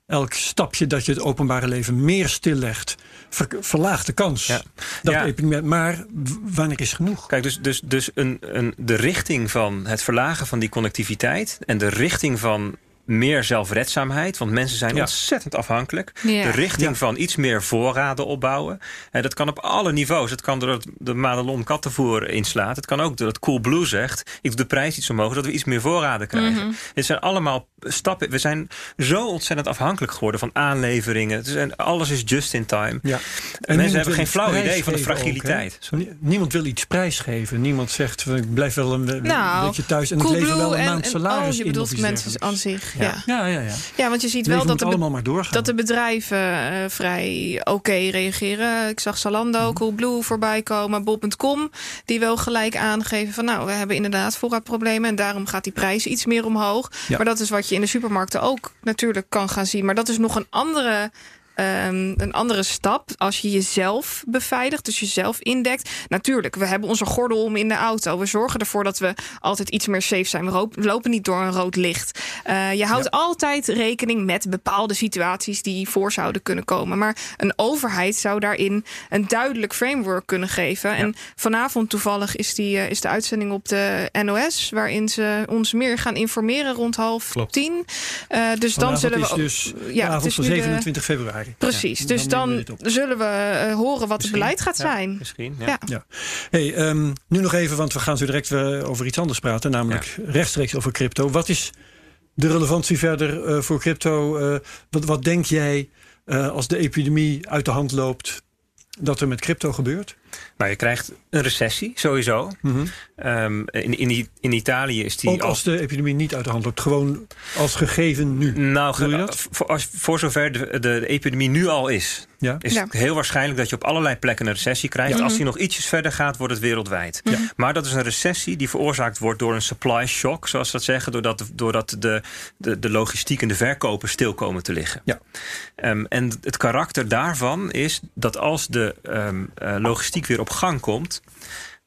elk stapje dat je het openbare leven meer stillegt, ver- verlaagt de kans. Ja. Dat Ja. epidemie, maar wanneer is genoeg? Kijk, dus, dus, dus een, een, de richting van het verlagen van die connectiviteit en de richting van meer zelfredzaamheid, want mensen zijn Ja. ontzettend afhankelijk. Ja. De richting Ja. van iets meer voorraden opbouwen. En dat kan op alle niveaus. Het kan doordat de Madelon kattenvoer inslaat. Het kan ook doordat Coolblue zegt, ik doe de prijs iets omhoog, dat we iets meer voorraden krijgen. Dit zijn allemaal stappen. We zijn zo ontzettend afhankelijk geworden van aanleveringen. Het is, en alles is just in time. Ja. Mensen hebben geen flauw idee van de fragiliteit. Niemand wil iets prijsgeven. Niemand zegt: ik blijf wel een, een Nou, beetje thuis en ik Coolblue lever wel een en, maand en salaris oh, je in. bedoelt iets mensen aan zich. Ja. Ja. Ja, ja, ja. ja, want je ziet Het wel leven dat de, be- allemaal maar doorgaan. dat de bedrijven eh, vrij oké reageren. Ik zag Zalando, Mhm. Coolblue voorbij komen, Bol.com. Die wel gelijk aangeven van nou, we hebben inderdaad voorraadproblemen. En daarom gaat die prijs iets meer omhoog. Ja. Maar dat is wat je in de supermarkten ook natuurlijk kan gaan zien. Maar dat is nog een andere ehm, een andere stap als je jezelf beveiligt, dus jezelf indekt. Natuurlijk, we hebben onze gordel om in de auto. We zorgen ervoor dat we altijd iets meer safe zijn. We lopen niet door een rood licht. Uh, je houdt altijd rekening met bepaalde situaties die voor zouden kunnen komen. Maar een overheid zou daarin een duidelijk framework kunnen geven. En vanavond toevallig is, die, uh, is de uitzending op de NOS, waarin ze ons meer gaan informeren rond half Klopt. tien. Uh, dus dan zullen is we. dus ja, het is nu de- 27 Precies, Ja, dus dan zullen we uh, horen wat het beleid gaat Ja, zijn. Misschien, ja. Ja. Ja. Hey, ehm, nu nog even, want we gaan zo direct weer over iets anders praten, namelijk rechtstreeks over crypto. Wat is de relevantie verder eh, voor crypto? Eh, wat, wat denk jij eh, als de epidemie uit de hand loopt dat er met crypto gebeurt? Nou, je krijgt een recessie, sowieso. Ehm, in, in, in Italië is die Ook al als de epidemie niet uit de hand loopt, gewoon als gegeven nu. Nou, je dat? Voor, als, voor zover de, de, de epidemie nu al is, Ja. is Ja. het heel waarschijnlijk dat je op allerlei plekken een recessie krijgt. Ja. Als die nog ietsjes verder gaat, wordt het wereldwijd. Ja. Maar dat is een recessie die veroorzaakt wordt door een supply shock, zoals ze dat zeggen, doordat, de- doordat de, de, de logistiek en de verkopen stil komen te liggen. Ja. Ehm, en het karakter daarvan is dat als de ehm, eh, logistiek weer op gang komt,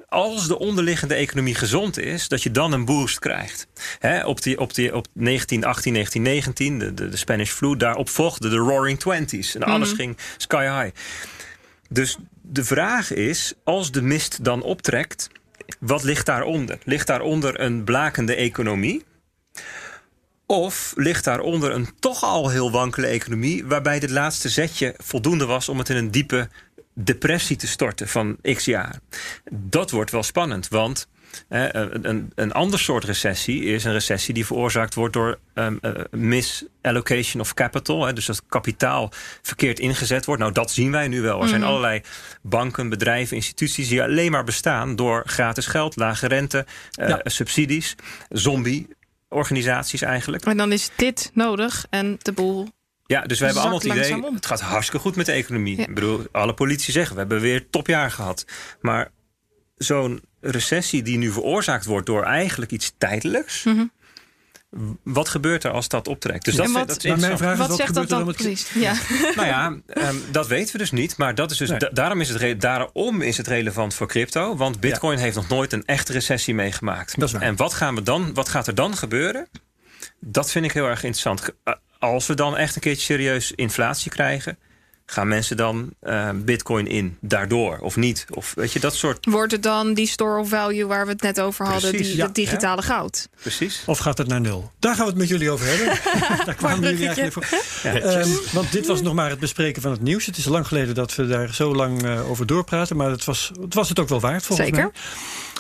als de onderliggende economie gezond is, dat je dan een boost krijgt. Op, die, op, die, op 1918, 1919, de, de, de Spanish flu, daarop volgde de Roaring Twenties. En alles ging sky high. Dus de vraag is, als de mist dan optrekt, wat ligt daaronder? Ligt daaronder een blakende economie? Of ligt daaronder een toch al heel wankele economie, waarbij dit laatste zetje voldoende was om het in een diepe depressie te storten van x jaar? Dat wordt wel spannend, want een, een, ander soort recessie is een recessie die veroorzaakt wordt door ehm, eh, misallocation of capital. Hè, dus dat kapitaal verkeerd ingezet wordt. Nou, dat zien wij nu wel. Er zijn allerlei banken, bedrijven, instituties die alleen maar bestaan door gratis geld, lage rente, eh, Ja. subsidies, zombie-organisaties eigenlijk. En dan is dit nodig en de boel. Ja, dus we hebben allemaal het idee, om. het gaat hartstikke goed met de economie. Ja. Ik bedoel, alle politici zeggen, we hebben weer topjaar gehad. Maar zo'n recessie die nu veroorzaakt wordt door eigenlijk iets tijdelijks... Wat gebeurt er als dat optrekt? Dus dat, En is- wat- dat is Maar mijn vraag is, Wat, wat, zegt dat dan met precies? Ja. Nou ja, ehm, dat weten we dus niet. Maar dat is dus, Nee. da- daarom, is het daarom is het relevant voor crypto. Want Bitcoin heeft nog nooit een echte recessie meegemaakt. Dat is waar. En wat, gaan we dan, wat gaat er dan gebeuren? Dat vind ik heel erg interessant. Als we dan echt een keertje serieus inflatie krijgen... gaan mensen dan eh, Bitcoin in daardoor of niet? Of weet je, dat soort... Wordt het dan die store of value waar we het net over hadden, Precies, die, ja. het digitale goud? Precies. Of gaat het naar nul? Daar gaan we het met jullie over hebben. daar kwamen jullie eigenlijk voor. Ehm, want dit was nog maar het bespreken van het nieuws. Het is lang geleden dat we daar zo lang eh, over doorpraten. Maar het was, het was het ook wel waard, volgens Zeker. mij.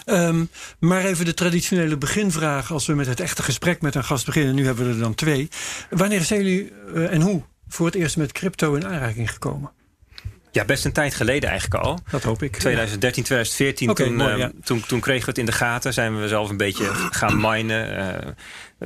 Ehm, maar even de traditionele beginvraag. Als we met het echte gesprek met een gast beginnen. Nu hebben we er dan twee. Wanneer zijn jullie eh, en hoe voor het eerst met crypto in aanraking gekomen? Ja, best een tijd geleden eigenlijk al. Dat hoop ik. 2013, 2014, Oké, toen, mooi, ehm, ja. toen, toen kregen we het in de gaten. Zijn we zelf een beetje gaan minen. Eh,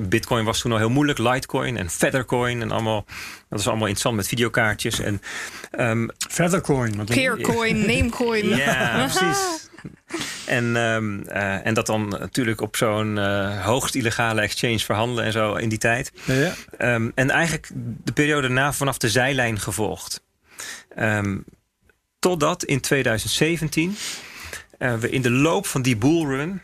Bitcoin was toen al heel moeilijk. Litecoin en Feathercoin en allemaal. Dat was allemaal interessant met videokaartjes. En, ehm, Feathercoin. Want Peercoin, namecoin. ja, precies. En, ehm, eh, en dat dan natuurlijk op zo'n eh, hoogst illegale exchange verhandelen en zo in die tijd. Ja. Ehm, en eigenlijk de periode daarna vanaf de zijlijn gevolgd. Ehm, totdat in 2017 eh, we in de loop van die bullrun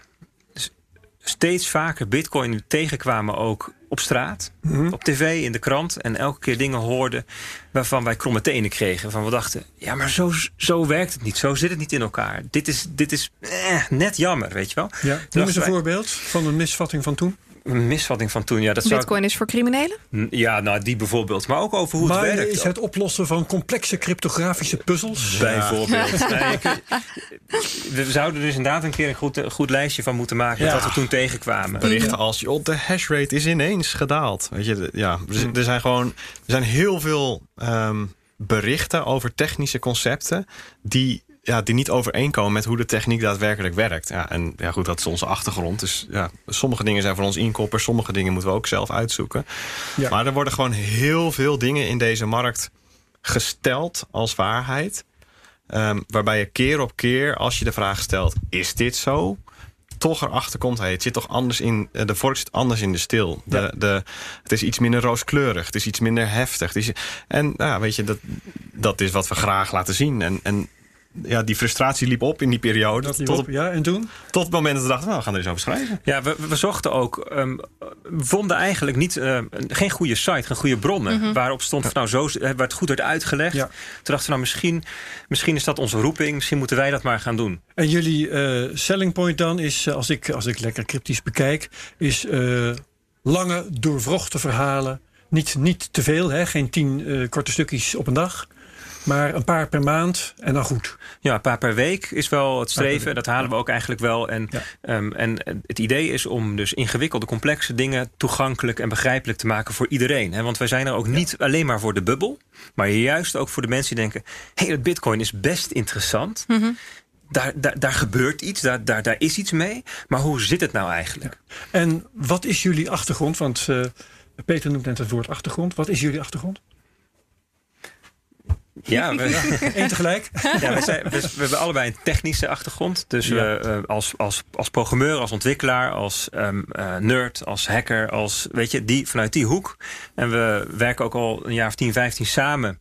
steeds vaker bitcoin tegenkwamen ook op straat, op tv, in de krant. En elke keer dingen hoorden waarvan wij kromme tenen kregen. Van we dachten, ja maar zo, zo werkt het niet. Zo zit het niet in elkaar. Dit is, dit is eh, net jammer, weet je wel. Ja. Noem eens een wij- voorbeeld van een misvatting van toen. Een misvatting van toen, ja. Dat zou ik- Bitcoin is voor criminelen? ja, nou die bijvoorbeeld. Maar ook over hoe het maar werkt. is het oplossen van complexe cryptografische puzzels. Bijvoorbeeld. Nee, we zouden dus inderdaad een keer een goed, een goed lijstje van moeten maken. met Ja. wat we toen tegenkwamen. Berichten als joh, de hashrate is ineens gedaald. Weet je, de- ja, er, er zijn gewoon er zijn heel veel ehm, berichten over technische concepten die, ja, die niet overeenkomen met hoe de techniek daadwerkelijk werkt. Ja, en ja, goed, dat is onze achtergrond. Dus ja, sommige dingen zijn voor ons inkoppers, sommige dingen moeten we ook zelf uitzoeken. Ja. Maar er worden gewoon heel veel dingen in deze markt gesteld als waarheid. Ehm, waarbij je keer op keer, als je de vraag stelt: is dit zo? toch erachter komt... Hey, het zit toch anders in, de vork zit anders in de stil. De, de, het is iets minder rooskleurig, het is iets minder heftig. Het is, en nou, weet je, dat, dat is wat we graag laten zien. En, en ja, die frustratie liep op in die periode. tot, op, ja, en toen? Tot het moment dat we dachten, nou, we gaan er eens over schrijven. Ja, we, we zochten ook, um, vonden eigenlijk niet, uh, geen goede site, geen goede bronnen. Mhm. Waarop stond, van, nou, zo werd het goed werd uitgelegd. Toen dachten we, nou, misschien, misschien is dat onze roeping. Misschien moeten wij dat maar gaan doen. En jullie uh, selling point dan is, eh, als ik, als ik lekker cryptisch bekijk, is uh, lange, doorvrochte verhalen. Niet, niet te veel, hè? geen tien korte stukjes op een dag. Maar een paar per maand en dan goed. Ja, een paar per week is wel het streven. Dat halen we ook eigenlijk wel. En, ehm, en het idee is om dus ingewikkelde, complexe dingen toegankelijk en begrijpelijk te maken voor iedereen. Hè? Want wij zijn er ook niet alleen maar voor de bubbel, maar juist ook voor de mensen die denken: hé, hey, dat Bitcoin is best interessant. Mhm. Daar, daar, daar, gebeurt iets, daar, daar, daar is iets mee. Maar hoe zit het nou eigenlijk? En wat is jullie achtergrond? Want uh, Peter noemt net het woord achtergrond. Wat is jullie achtergrond? Ja, we, Eén tegelijk. Ja, we, zijn, we, hebben allebei een technische achtergrond. Dus we, uh, als, als, als programmeur, als ontwikkelaar, als um, uh, nerd, als hacker, als weet je, die vanuit die hoek. En we werken ook al een jaar of 10, 15 samen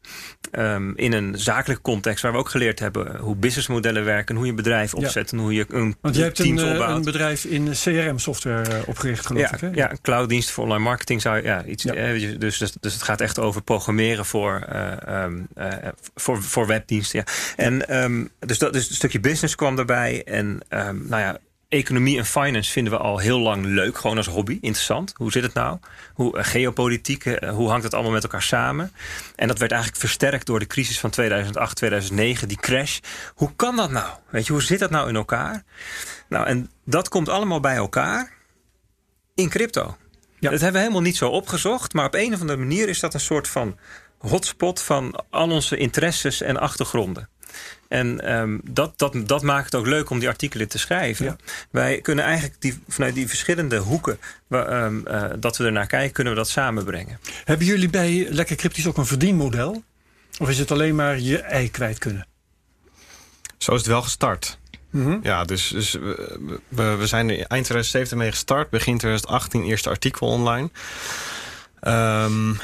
um, in een zakelijke context, waar we ook geleerd hebben hoe businessmodellen werken, hoe je een bedrijf opzet en hoe je een Want je hebt een, uh, een bedrijf in CRM-software opgericht, geloof ja, ik. Hè? Ja, een clouddienst voor online marketing zou ja, iets. dus, dus, dus het gaat echt over programmeren voor. Um, eh, voor, voor webdiensten. Ja. En um, dus, dat, dus een stukje business kwam erbij. En um, nou ja, economie en finance vinden we al heel lang leuk. Gewoon als hobby. Interessant. Hoe zit het nou? Hoe, uh, geopolitiek, uh, hoe hangt het allemaal met elkaar samen? En dat werd eigenlijk versterkt door de crisis van 2008, 2009. Die crash. Hoe kan dat nou? Weet je, hoe zit dat nou in elkaar? Nou, en dat komt allemaal bij elkaar in crypto. Ja. Dat hebben we helemaal niet zo opgezocht. Maar op een of andere manier is dat een soort van hotspot van al onze interesses en achtergronden. En um, dat, dat, dat maakt het ook leuk om die artikelen te schrijven. Wij kunnen eigenlijk die, vanuit die verschillende hoeken um, uh, dat we ernaar kijken, kunnen we dat samenbrengen. Hebben jullie bij Lekker Cryptisch ook een verdienmodel? Of is het alleen maar je ei kwijt kunnen? Zo is het wel gestart. Mm -hmm. Ja, dus, dus we, we, zijn eind 2017 mee gestart. Begin 2018 eerste artikel online. Um,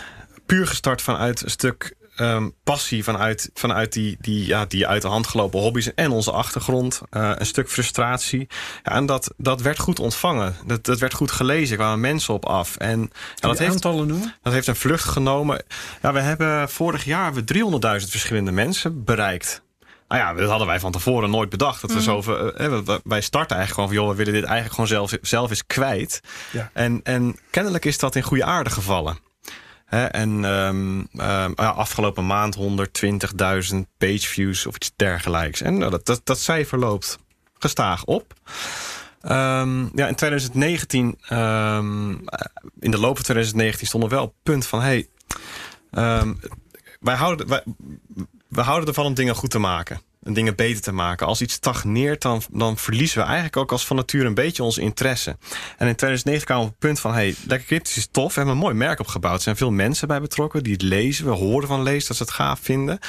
puur gestart vanuit een stuk um, passie, vanuit, vanuit die, die, ja, die uit de hand gelopen hobby's en onze achtergrond. Uh, een stuk frustratie. Ja, en dat, dat werd goed ontvangen. Dat, dat werd goed gelezen. Er kwamen mensen op af. En ja, dat heeft, aantallen noemen? Dat heeft een vlucht genomen. Ja, we hebben vorig jaar 300.000 verschillende mensen bereikt. Nou ja, dat hadden wij van tevoren nooit bedacht. Dat we mm. zo, eh, wij starten eigenlijk gewoon van, joh, we willen dit eigenlijk gewoon zelf, zelf eens kwijt. Ja. En, en kennelijk is dat in goede aarde gevallen en um, afgelopen maand 120.000 page views of iets dergelijks. En nou, dat, dat, dat cijfer loopt gestaag op. Um, ja, in 2019, um, in de loop van 2019 stond er wel op punt van... Hey, wij, houden, wij, we houden ervan om dingen goed te maken en dingen beter te maken. Als iets stagneert, dan, dan verliezen we eigenlijk ook als van nature een beetje onze interesse. En in 2009 kwamen we op het punt van, hey, Lekker Cryptisch is tof. We hebben een mooi merk opgebouwd. Er zijn veel mensen bij betrokken die het lezen. We horen van lezen dat ze het gaaf vinden.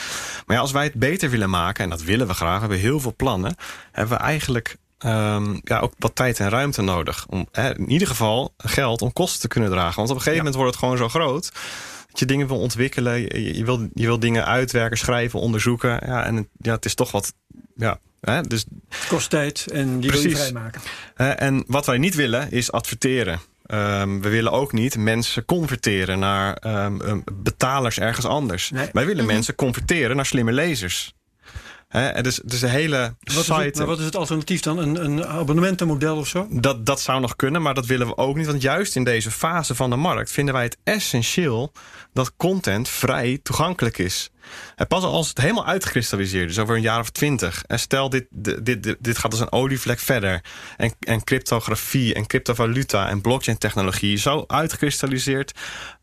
Maar ja, als wij het beter willen maken, en dat willen we graag, we hebben heel veel plannen, hebben we eigenlijk um, ja, ook wat tijd en ruimte nodig. Om in ieder geval geld om kosten te kunnen dragen. Want op een gegeven moment wordt het gewoon zo groot je dingen wil ontwikkelen. Je, je, wil, je wil dingen uitwerken, schrijven, onderzoeken. Ja, en ja, het is toch wat. Ja, hè, dus, het kost tijd en die wil je vrijmaken. en wat wij niet willen is adverteren. Um, we willen ook niet mensen converteren naar um, betalers ergens anders. Wij willen mhm. mensen converteren naar slimme lezers. He, dus, dus de hele wat site. Is het, wat is het alternatief dan? Een, een abonnementenmodel of zo? Dat, dat zou nog kunnen, maar dat willen we ook niet. Want juist in deze fase van de markt vinden wij het essentieel dat content vrij toegankelijk is. En pas als het helemaal uitgekristalliseerd is, over een jaar of twintig. En stel, dit, dit, dit, dit gaat als een olievlek verder. En, en cryptografie en cryptovaluta en blockchain technologie zo uitgekristalliseerd.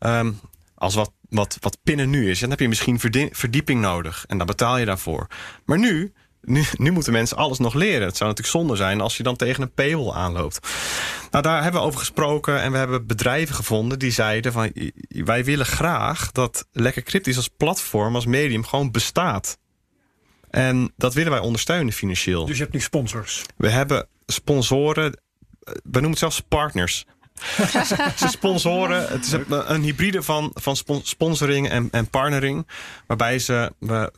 Um, als wat, wat, wat pinnen nu is. dan heb je misschien verdieping nodig. En dan betaal je daarvoor. Maar nu, nu, nu moeten mensen alles nog leren. Het zou natuurlijk zonde zijn als je dan tegen een paywall aanloopt. Nou, daar hebben we over gesproken. En we hebben bedrijven gevonden die zeiden van... wij willen graag dat Lekker Cryptisch als platform, als medium gewoon bestaat. En dat willen wij ondersteunen financieel. Dus je hebt nu sponsors? We hebben sponsoren we noemen het zelfs partners. ze sponsoren. Het is een, hybride van, van spon- sponsoring en, en partnering. Waarbij ze, we,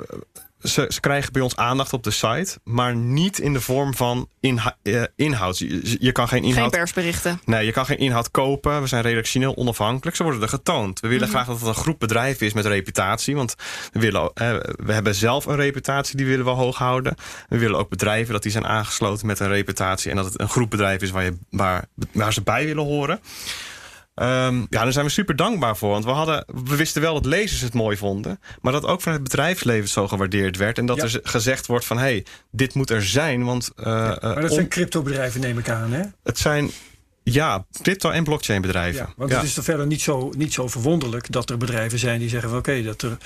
ze, ze krijgen bij ons aandacht op de site. Maar niet in de vorm van inha- eh, inhoud. Je, je kan geen Geen inhoud persberichten. Nee, je kan geen inhoud kopen. We zijn redactioneel onafhankelijk. Ze worden er getoond. We willen graag dat het een groep bedrijven is met reputatie. Want we, willen, eh, we hebben zelf een reputatie, die willen we hoog houden. We willen ook bedrijven dat die zijn aangesloten met een reputatie. En dat het een groep bedrijven is waar, je, waar, waar ze bij willen horen. Ehm, ja, daar zijn we super dankbaar voor. Want we, hadden, we wisten wel dat lezers het mooi vonden. Maar dat ook vanuit het bedrijfsleven zo gewaardeerd werd. En dat Ja. er gezegd wordt van... hé, hey, dit moet er zijn. Want eh, Maar dat om- zijn cryptobedrijven, neem ik aan, hè? het zijn... Ja, crypto- en blockchain bedrijven. Ja, want het is toch verder niet zo, niet zo verwonderlijk dat er bedrijven zijn die zeggen van oké, dat er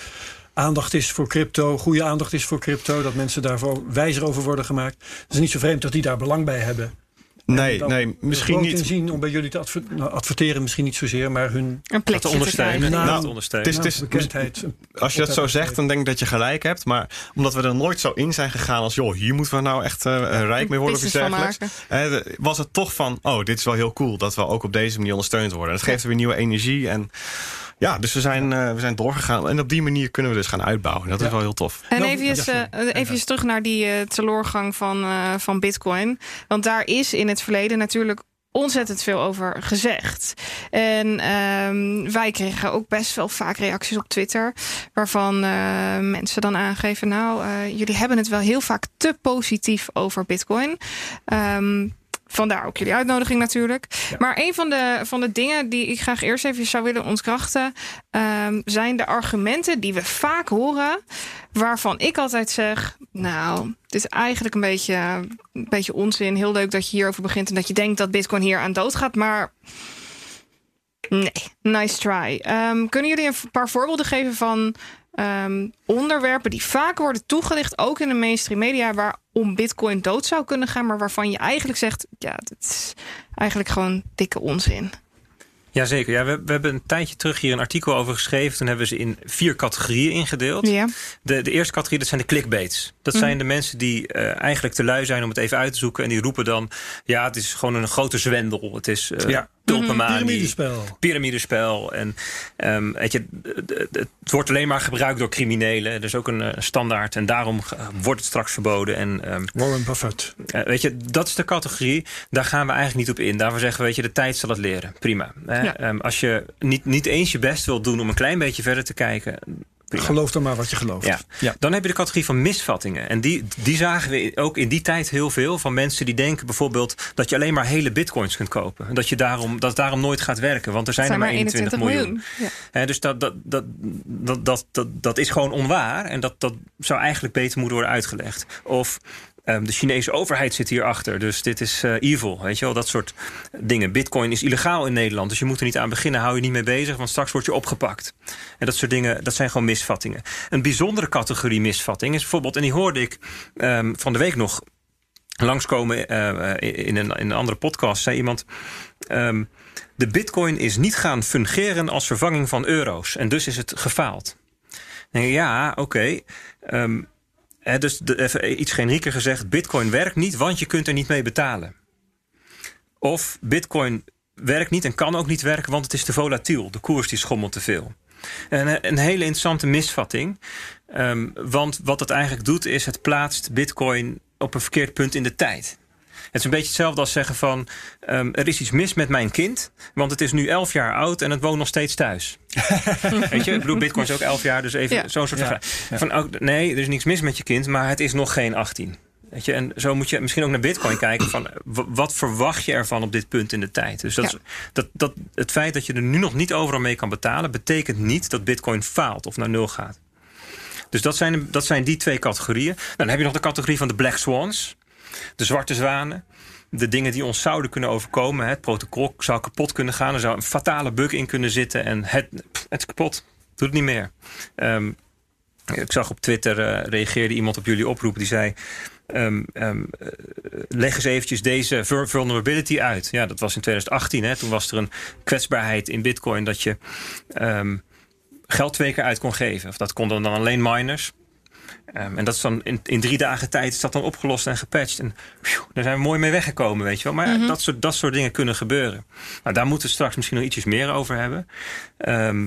aandacht is voor crypto, goede aandacht is voor crypto, dat mensen daarvoor wijzer over worden gemaakt. Het is niet zo vreemd dat die daar belang bij hebben. Nee, Dan nee, misschien niet. inzien om bij jullie te adver- nou, adverteren, misschien niet zozeer, maar hun Een Dat plekje te te ondersteunen. Nou, dat te het ondersteunen. is- het is- nou, bekendheid. Als je dat zo zegt, dan denk ik dat je gelijk hebt. Maar omdat we er nooit zo in zijn gegaan als... joh, hier moeten we nou echt eh, rijk mee worden of iets dergelijks. Eh, was het toch van, oh, dit is wel heel cool... dat we ook op deze manier ondersteund worden. Het geeft weer nieuwe energie. En ja, dus we zijn, eh, we zijn doorgegaan. En op die manier kunnen we dus gaan uitbouwen. Dat is wel heel tof. En even, ja, eh, even terug naar die eh, teloorgang van, eh, van Bitcoin. Want daar is in het verleden natuurlijk ontzettend veel over gezegd. En ehm, wij kregen ook best wel vaak reacties op Twitter. Waarvan eh, mensen dan aangeven: Nou, eh, jullie hebben het wel heel vaak te positief over Bitcoin. Ehm, Vandaar ook jullie uitnodiging natuurlijk. Maar een van de, van de dingen die ik graag eerst even zou willen ontkrachten... ehm, zijn de argumenten die we vaak horen... waarvan ik altijd zeg... nou, dit is eigenlijk een beetje, een beetje onzin. Heel leuk dat je hierover begint... en dat je denkt dat bitcoin hier aan dood gaat. Maar nee, nice try. Ehm, kunnen jullie een paar voorbeelden geven van... ehm, onderwerpen die vaak worden toegelicht... ook in de mainstream media... waarom bitcoin dood zou kunnen gaan... maar waarvan je eigenlijk zegt... ja, dit is eigenlijk gewoon dikke onzin. Jazeker. Ja, we, we hebben een tijdje terug hier een artikel over geschreven. Toen hebben we ze in vier categorieën ingedeeld. Ja. De, de eerste categorie, dat zijn de clickbaits. Dat Mhm. zijn de mensen die eh, eigenlijk te lui zijn om het even uit te zoeken. En die roepen dan, ja, het is gewoon een grote zwendel. Het is uh, Ja. Tulpenmanie, Piramidespel. piramidespel. En um, weet je, het wordt alleen maar gebruikt door criminelen. Er is ook een uh, standaard en daarom wordt het straks verboden. En, um, Warren Buffett. Uh, weet je, dat is de categorie. Daar gaan we eigenlijk niet op in. Daarvoor zeggen we, weet je, de tijd zal het leren. Prima. Ja. Um, als je niet, niet eens je best wilt doen om een klein beetje verder te kijken... Prima. Geloof dan maar wat je gelooft. Ja. ja. Dan heb je de categorie van misvattingen. En die, die zagen we ook in die tijd heel veel. Van mensen die denken bijvoorbeeld dat je alleen maar hele bitcoins kunt kopen. En dat, je daarom, dat het daarom nooit gaat werken. Want er zijn, zijn er maar 21, 21 miljoen. miljoen. Ja. dus dat, dat, dat, dat, dat, dat, dat is gewoon onwaar. En dat, dat zou eigenlijk beter moeten worden uitgelegd. Of Um, de Chinese overheid zit hierachter. Dus dit is uh, evil. Weet je wel, dat soort dingen. Bitcoin is illegaal in Nederland. Dus je moet er niet aan beginnen. Hou je niet mee bezig, want straks word je opgepakt. En dat soort dingen, dat zijn gewoon misvattingen. Een bijzondere categorie misvatting is bijvoorbeeld, en die hoorde ik um, van de week nog langskomen uh, in, een, in een andere podcast. Zei iemand. Um, de bitcoin is niet gaan fungeren als vervanging van euro's. En dus is het gefaald. Ja, oké. Okay. Dus even iets generieker gezegd: Bitcoin werkt niet, want je kunt er niet mee betalen. Of Bitcoin werkt niet en kan ook niet werken, want het is te volatiel. De koers die schommelt te veel. En een hele interessante misvatting. Um, want wat het eigenlijk doet, is het plaatst Bitcoin op een verkeerd punt in de tijd. Het is een beetje hetzelfde als zeggen van... Um, er is iets mis met mijn kind, want het is nu 11 jaar oud... en het woont nog steeds thuis. Weet je, ik bedoel, bitcoin is ook 11 jaar, dus even ja. zo'n soort ja. van... van ook, nee, er is niks mis met je kind, maar het is nog geen 18. Weet je, en zo moet je misschien ook naar bitcoin kijken van... wat verwacht je ervan op dit punt in de tijd? Dus dat, ja. dat, dat, het feit dat je er nu nog niet overal mee kan betalen... betekent niet dat bitcoin faalt of naar nul gaat. Dus dat zijn, dat zijn die twee categorieën. Dan heb je nog de categorie van de black swans... De zwarte zwanen. De dingen die ons zouden kunnen overkomen. Het protocol zou kapot kunnen gaan. Er zou een fatale bug in kunnen zitten. En het, het is kapot. Doet het niet meer. Um, ik zag op Twitter, uh, reageerde iemand op jullie oproep. Die zei... Um, um, uh, leg eens eventjes deze vulnerability uit. Ja, dat was in 2018. Hè. Toen was er een kwetsbaarheid in bitcoin... dat je geld twee keer uit kon geven. Of dat konden dan alleen miners. Ehm, en dat is dan in, in drie dagen tijd is dat dan opgelost en gepatcht. En phew, daar zijn we mooi mee weggekomen, weet je wel. Maar ja, dat, soort, dat soort dingen kunnen gebeuren. Nou, daar moeten we straks misschien nog ietsjes meer over hebben. Ehm,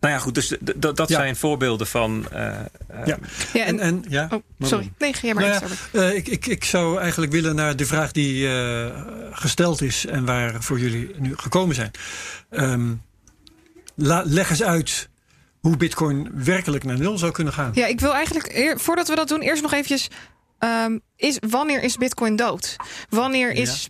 nou ja, goed, dus dat Ja. zijn voorbeelden van... eh, eh, Ja. Ja, En, en, ja, oh, sorry. Nee, ga jij maar Nou ja, eh, ik, ik, ik zou eigenlijk willen naar de vraag die eh, gesteld is en waarvoor jullie nu gekomen zijn. Ehm, la- leg eens uit hoe Bitcoin werkelijk naar nul zou kunnen gaan. Ja, ik wil eigenlijk, eer- voordat we dat doen, eerst nog eventjes... ehm, is, wanneer is Bitcoin dood? Wanneer is.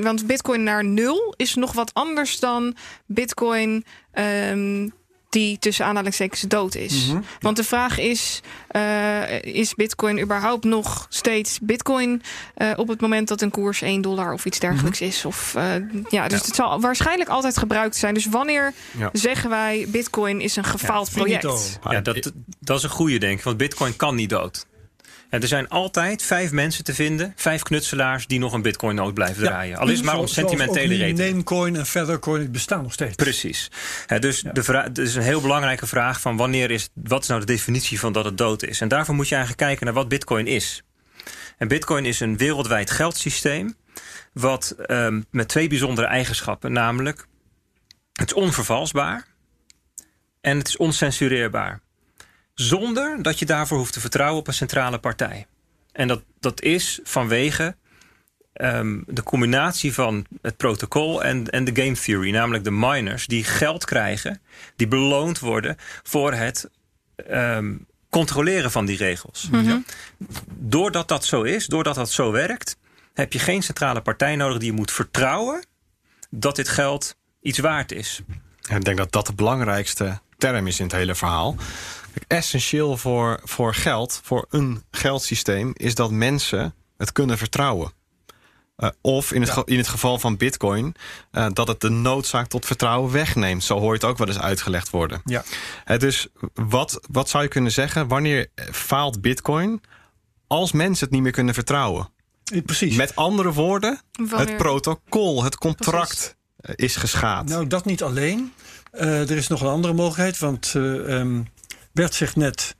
Want Bitcoin naar nul is nog wat anders dan Bitcoin. ehm, die tussen aanhalingstekens dood is. Mhm. Want de vraag is: eh, is Bitcoin überhaupt nog steeds Bitcoin eh, op het moment dat een koers 1 dollar of iets dergelijks Mhm. is? Of, eh, ja, dus het zal waarschijnlijk altijd gebruikt zijn. Dus wanneer Ja. zeggen wij Bitcoin is een gefaald project? Ja, dat, dat is een goede denk ik, want bitcoin kan niet dood. En er zijn altijd vijf mensen te vinden, vijf knutselaars... die nog een bitcoin-noot blijven draaien. Al is het maar om sentimentele redenen. Namecoin en Feathercoin het bestaan nog steeds. Precies. Hè, dus de vraag, is een heel belangrijke vraag van wanneer is, wat is nou de definitie van dat het dood is? En daarvoor moet je eigenlijk kijken naar wat bitcoin is. En bitcoin is een wereldwijd geldsysteem wat ehm, met twee bijzondere eigenschappen, namelijk het is onvervalsbaar en het is oncensureerbaar. Zonder dat je daarvoor hoeft te vertrouwen op een centrale partij. En dat, dat is vanwege ehm, de combinatie van het protocol en, en de game theory. Namelijk de miners die geld krijgen, die beloond worden voor het ehm, controleren van die regels. Doordat dat zo is, doordat dat zo werkt, heb je geen centrale partij nodig die je moet vertrouwen dat dit geld iets waard is. Ik denk dat dat de belangrijkste term is in het hele verhaal. Essentieel voor, voor geld, voor een geldsysteem, is dat mensen het kunnen vertrouwen. Eh, of in het, in het geval van Bitcoin, eh, dat het de noodzaak tot vertrouwen wegneemt. Zo hoor je het ook wel eens uitgelegd worden. Ja. Eh, dus wat, wat zou je kunnen zeggen? Wanneer faalt Bitcoin? Als mensen het niet meer kunnen vertrouwen. Precies. Met andere woorden, Wanneer- het protocol, het contract is geschaad. Nou, dat niet alleen. Eh, er is nog een andere mogelijkheid. Want eh, ehm, Bert zegt net...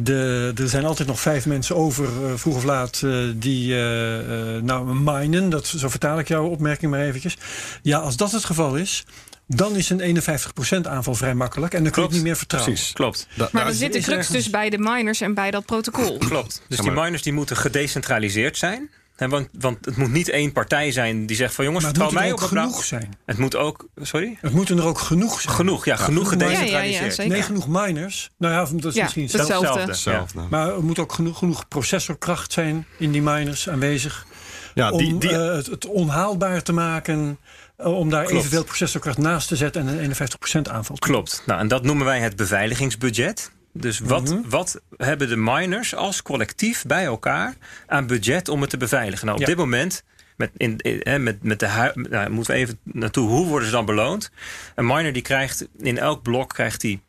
De, er zijn altijd nog vijf mensen over, eh, vroeg of laat, eh, die eh, eh, nou minen. Dat, zo vertaal ik jouw opmerking maar eventjes. Ja, als dat het geval is, dan is een 51% aanval vrij makkelijk. En dan kun je het Klopt. niet meer vertrouwen. Precies. Klopt. Da- Maar dan zit de crux ergens- dus bij de miners en bij dat protocol. Klopt. Dus die miners die moeten gedecentraliseerd zijn. Want, want het moet niet één partij zijn die zegt van jongens, Maar vertrouw moet er mij ook op genoeg zijn. Het moet ook, sorry? Het moeten er ook genoeg zijn. Genoeg, ja, genoeg genoeg Ja, ja, gedecentraliseerd. ja. Nee, genoeg miners. Nou ja, dat is Ja, misschien zelf. hetzelfde. Hetzelfde. Maar er moet ook genoeg, genoeg processorkracht zijn in die miners aanwezig. Ja, om die, die, eh, het, het onhaalbaar te maken. eh, om daar Klopt. evenveel processorkracht naast te zetten en een 51% aanval te Klopt. Nou, en dat noemen wij het beveiligingsbudget. Dus wat, Mhm. wat hebben de miners als collectief bij elkaar aan budget om het te beveiligen? Nou, op Ja. dit moment, met, in, met, met de nou, moeten we even naartoe, hoe worden ze dan beloond? Een miner die krijgt in elk blok krijgt hij.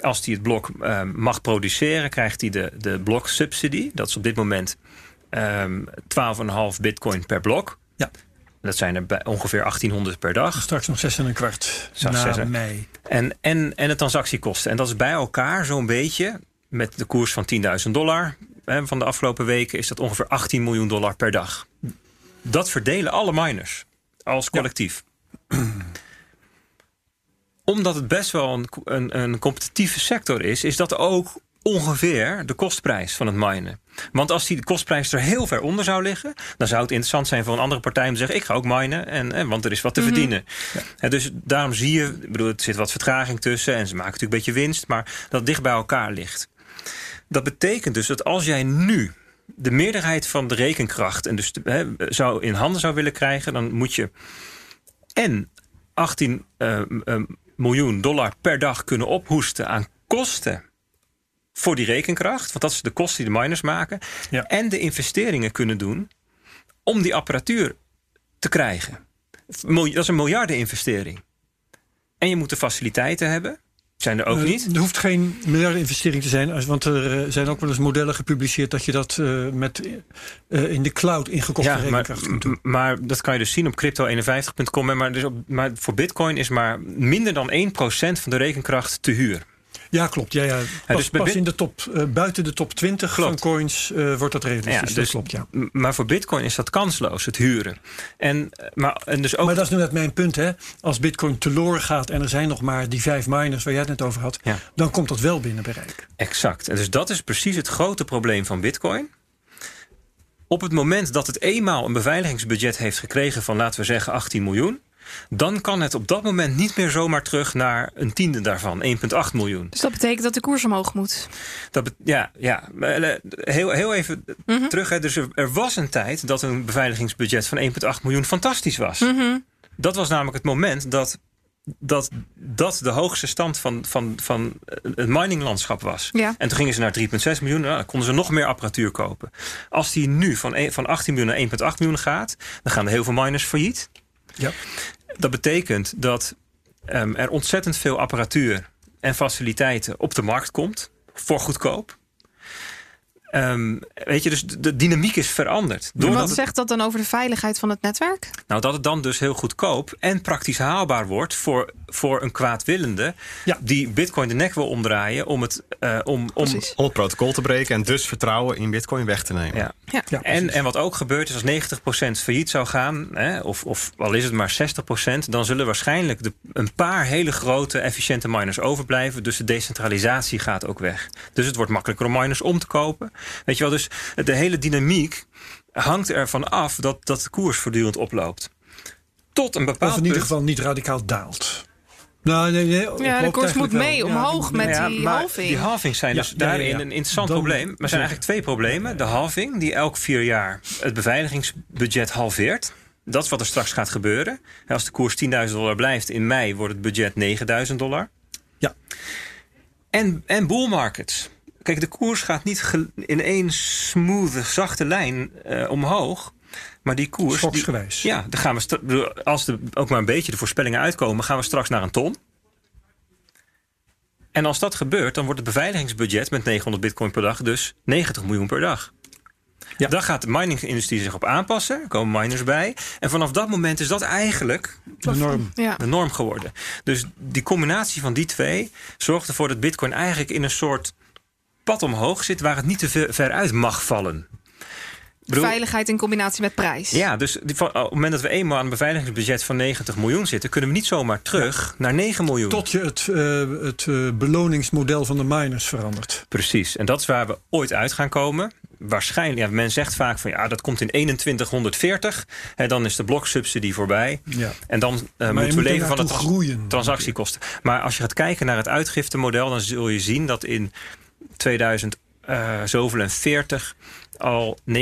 Als hij het blok eh, mag produceren, krijgt hij de, de blok subsidy. Dat is op dit moment ehm 12,5 bitcoin per blok. Ja. Dat zijn er bij ongeveer 1800 per dag. Straks nog 6 en een kwart Straks na en- mei. En, en, en de transactiekosten. En dat is bij elkaar zo'n beetje met de koers van 10.000 dollar. Hè, van de afgelopen weken is dat ongeveer 18 miljoen dollar per dag. Dat verdelen alle miners als collectief. Omdat het best wel een, een, een competitieve sector is, is dat ook ongeveer de kostprijs van het minen. Want als die de kostprijs er heel ver onder zou liggen, dan zou het interessant zijn voor een andere partij om te zeggen: ik ga ook minen, en, en, want er is wat te verdienen. Hè, dus daarom zie je, ik bedoel, er zit wat vertraging tussen en ze maken natuurlijk een beetje winst, maar dat het dicht bij elkaar ligt. Dat betekent dus dat als jij nu de meerderheid van de rekenkracht en dus zou in handen zou willen krijgen, dan moet je en 18 eh, eh, miljoen dollar per dag kunnen ophoesten aan kosten voor die rekenkracht. Want dat is de kosten die de miners maken. Ja. En de investeringen kunnen doen om die apparatuur te krijgen. Dat is een miljardeninvestering. En je moet de faciliteiten hebben. Zijn er ook Eh, niet. Er hoeft geen miljardeninvestering te zijn. Want er eh, zijn ook wel eens modellen gepubliceerd dat je dat eh, met in de cloud ingekopte Ja, maar, rekenkracht kunt doen. maar dat kan je dus zien op crypto51.com. hè, Maar, dus op, maar voor Bitcoin is maar minder dan 1% van de rekenkracht te huur. Ja, klopt. Ja, ja. Pas, dus pas in de top, eh, buiten de top 20 van coins eh, wordt dat realistisch. Ja, dat dus, klopt, ja. Maar voor Bitcoin is dat kansloos, het huren. En, eh, maar, en dus ook. Maar dat is nu net mijn punt. Hè. Als bitcoin teloor gaat en er zijn nog maar die vijf miners waar jij het net over had... Ja. dan komt dat wel binnen bereik. Exact. En dus dat is precies het grote probleem van Bitcoin. Op het moment dat het eenmaal een beveiligingsbudget heeft gekregen van, laten we zeggen, 18 miljoen. Dan kan het op dat moment niet meer zomaar terug naar een tiende daarvan, 1,8 miljoen. Dus dat betekent dat de koers omhoog moet. Dat ja, ja. Eh, Heel, heel even terug. Hè. Dus er, er was een tijd dat een beveiligingsbudget van 1,8 miljoen fantastisch was. Mhm. Dat was namelijk het moment dat dat, dat de hoogste stand van, van, van het mininglandschap was. Ja. En toen gingen ze naar 3,6 miljoen. Nou, dan konden ze nog meer apparatuur kopen. Als die nu van, van 18 miljoen naar 1,8 miljoen gaat, dan gaan er heel veel miners failliet. Ja. Dat betekent dat ehm, er ontzettend veel apparatuur en faciliteiten op de markt komt voor goedkoop. Ehm, weet je, dus de, dynamiek is veranderd. En Doordat wat het- zegt dat dan over de veiligheid van het netwerk? nou, dat het dan dus heel goedkoop en praktisch haalbaar wordt voor, voor een kwaadwillende Ja. die Bitcoin de nek wil omdraaien om het eh, om. Om het protocol te breken en dus vertrouwen in bitcoin weg te nemen. ja. Ja. Ja, En, en wat ook gebeurt is als 90% failliet zou gaan, hè, of, of al is het maar 60%, dan zullen waarschijnlijk de, een paar hele grote efficiënte miners overblijven. Dus de decentralisatie gaat ook weg. Dus het wordt makkelijker om miners om te kopen. Weet je wel, dus de hele dynamiek hangt ervan af dat, dat de koers voortdurend oploopt. Tot een bepaald Of in ieder geval niet radicaal daalt. Nou, nee, nee, Ja, de koers moet wel. mee Ja, omhoog met Ja, die maar halving. Die halving zijn dus ja, ja, daarin ja. een interessant Dan- probleem. Maar er zijn eigenlijk twee problemen. De halving, die elk vier jaar het beveiligingsbudget halveert. Dat is wat er straks gaat gebeuren. En Als de koers 10.000 dollar blijft in mei, wordt het budget 9.000 dollar. Ja. En, en bull markets. Kijk, de koers gaat niet in één smooth, zachte lijn eh, omhoog. Maar die koers. Die, ja, dan gaan we als er ook maar een beetje de voorspellingen uitkomen, gaan we straks naar een ton. En als dat gebeurt, dan wordt het beveiligingsbudget met 900 bitcoin per dag dus 90 miljoen per dag. Ja. Daar gaat de miningindustrie zich op aanpassen. Er komen miners bij. En vanaf dat moment is dat eigenlijk De norm. Ja. de norm geworden. Dus die combinatie van die twee zorgt ervoor dat Bitcoin eigenlijk in een soort pad omhoog zit waar het niet te ver, ver uit mag vallen. Bedoel, Veiligheid in combinatie met prijs. ja, dus die, van- op het moment dat we eenmaal aan een beveiligingsbudget van 90 miljoen zitten, kunnen we niet zomaar terug naar 9 miljoen. Tot je het, eh, het eh, beloningsmodel van de miners verandert. Precies. En dat is waar we ooit uit gaan komen. Waarschijnlijk, ja, men zegt vaak van ja, dat komt in 2140. Hè, dan is de bloksubsidie voorbij. Ja. En dan eh, je moeten we moet leven van de trans- groeien. transactiekosten. Maar als je gaat kijken naar het uitgiftemodel, dan zul je zien dat in 2000 eh, zoveel en 40 al 99,9%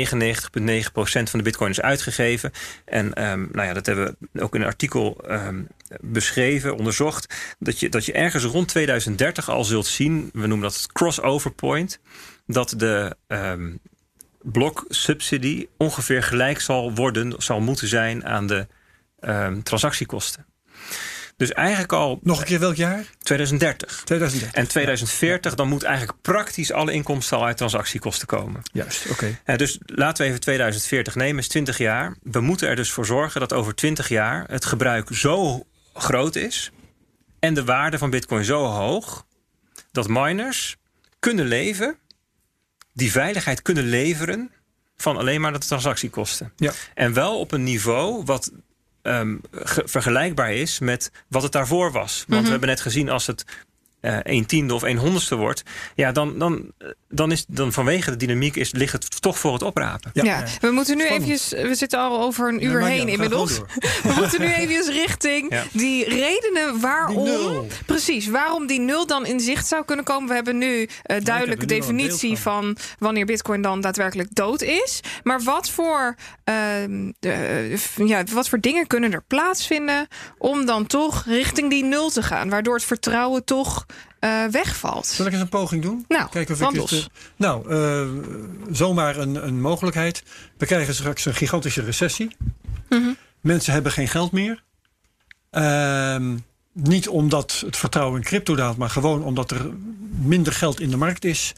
van de bitcoin is uitgegeven. En ehm, nou ja, dat hebben we ook in een artikel ehm, beschreven, onderzocht. Dat je, dat je ergens rond 2030 al zult zien, we noemen dat het crossover point, dat de ehm bloksubsidie ongeveer gelijk zal worden, zal moeten zijn aan de transactiekosten. Dus eigenlijk al Nog een keer welk jaar? 2030. 2030. En 2040, dan moet eigenlijk praktisch alle inkomsten al uit transactiekosten komen. Juist, oké. Ja, dus laten we even 2040 nemen, is 20 jaar. We moeten er dus voor zorgen dat over 20 jaar het gebruik zo groot is en de waarde van Bitcoin zo hoog dat miners kunnen leven, die veiligheid kunnen leveren van alleen maar de transactiekosten. Ja. En wel op een niveau wat ehm, ge- vergelijkbaar is met wat het daarvoor was. Want we hebben net gezien als het eh een tiende of een honderdste wordt, ja, dan, dan, eh, dan is dan vanwege de dynamiek is, ligt het toch voor het oprapen. Ja. Ja, we moeten nu Spannend. eventjes, we zitten al over een uur heen ja, inmiddels. We moeten nu even richting Ja. die redenen waarom. Precies, waarom die nul dan in zicht zou kunnen komen. We hebben nu eh duidelijke definitie van. wanneer Bitcoin dan daadwerkelijk dood is. Maar wat voor, ehm, de, eh, ja, wat voor dingen kunnen er plaatsvinden om dan toch richting die nul te gaan, waardoor het vertrouwen toch eh, wegvalt? Zal ik eens een poging doen? Nou, Kijken of ik eh, nou, eh, zomaar een, een mogelijkheid. We krijgen straks een gigantische recessie. Mhm. Mensen hebben geen geld meer. Ehm, niet omdat het vertrouwen in crypto daalt, maar gewoon omdat er minder geld in de markt is.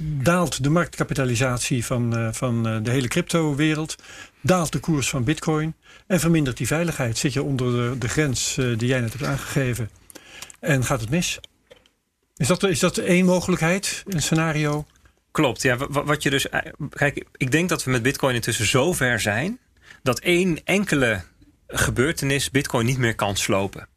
daalt de marktkapitalisatie van, van de hele crypto-wereld. Daalt de koers van Bitcoin. En vermindert die veiligheid. Zit je onder de, de grens die jij net hebt aangegeven. En gaat het mis. Is dat, is dat één mogelijkheid, een scenario? Klopt, ja. wa- wa- Wat je dus. Kijk, ik denk dat we met Bitcoin intussen zo ver zijn. dat één enkele gebeurtenis Bitcoin niet meer kan slopen.